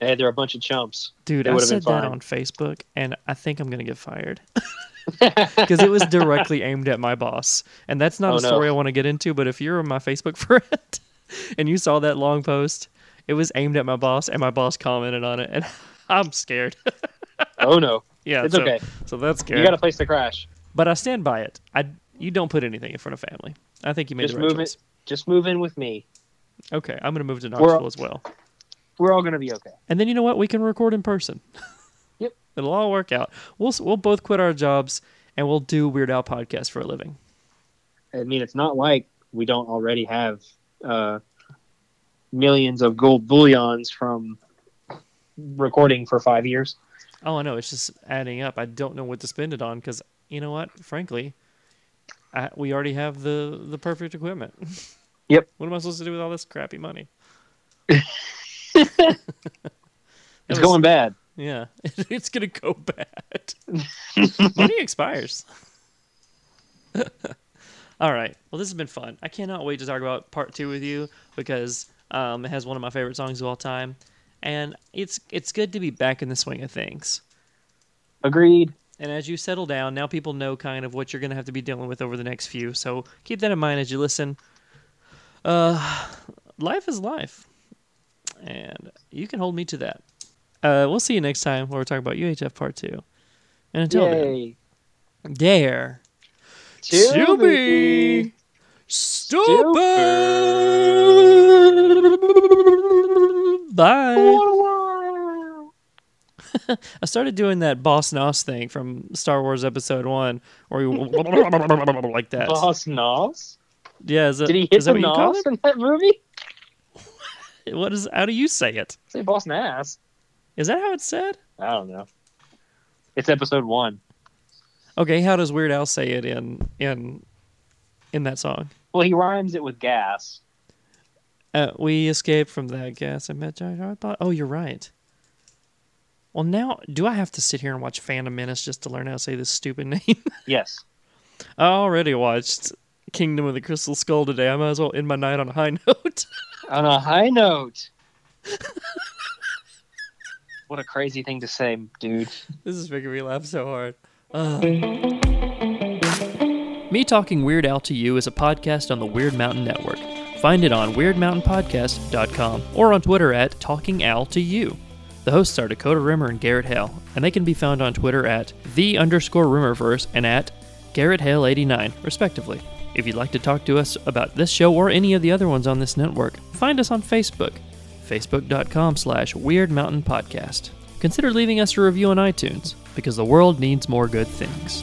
Hey, they're a bunch of chumps. Dude, I said that on Facebook, and I think I'm gonna get fired *laughs* *laughs* because it was directly aimed at my boss, and that's not Oh, a no. story I want to get into. But if you're my Facebook *laughs* friend and you saw that long post, it was aimed at my boss, and my boss commented on it, and *laughs* I'm scared. *laughs* oh no, yeah, it's so, okay. So that's scary. You got a place to crash. But I stand by it. I you don't put anything in front of family. I think you made Just the right move choice. it. Just move in with me. Okay, I'm gonna move to Knoxville as well. We're all gonna be okay. And then you know what? We can record in person. *laughs* Yep. It'll all work out. We'll we'll both quit our jobs and we'll do Weird Al podcast for a living. I mean, it's not like we don't already have uh, millions of gold bullions from recording for five years. Oh, I know. It's just adding up. I don't know what to spend it on because you know what? Frankly, I, we already have the the perfect equipment. *laughs* Yep. What am I supposed to do with all this crappy money? *laughs* It's was- going bad. Yeah, *laughs* it's gonna go bad. Money expires. All right. Well, this has been fun. I cannot wait to talk about part two with you because um, it has one of my favorite songs of all time, and it's it's good to be back in the swing of things. Agreed. And as you settle down, now people know kind of what you're going to have to be dealing with over the next few. So keep that in mind as you listen. Uh, life is life, and you can hold me to that. Uh, we'll see you next time where we're talking about UHF Part Two. And until Yay. then, dare To to be be stupid. Bye. *laughs* I started doing that Boss Noss thing from Star Wars Episode One, where you *laughs* like that. Boss Nos? Yeah, is that, Did he hit is the what Nos in that movie? *laughs* What is? How do you say it? Say Boss Nass. Is that how it's said? I don't know. It's episode one. Okay, how does Weird Al say it in in in that song? Well, he rhymes it with gas. Uh, we escaped from that gas I met Jar Jar. Binks. Oh, you're right. Well, now do I have to sit here and watch Phantom Menace just to learn how to say this stupid *laughs* name? Yes. I already watched Kingdom of the Crystal Skull today. I might as well end my night on a high *laughs* note. On a high note. what a crazy thing to say, dude. This is making me laugh so hard. Ugh. Me Talking Weird Al to You is a podcast on the Weird Mountain Network. Find it on weirdmountainpodcast.com or on Twitter at Talking Al to You. The hosts are Dakota Rimmer and Garrett Hale, and they can be found on Twitter at the underscore Rimmerverse and at Garrett Hale 89, respectively. If you'd like to talk to us about this show or any of the other ones on this network, find us on Facebook, facebook.com slash Weird Mountain Podcast. Consider leaving us a review on iTunes, because the world needs more good things.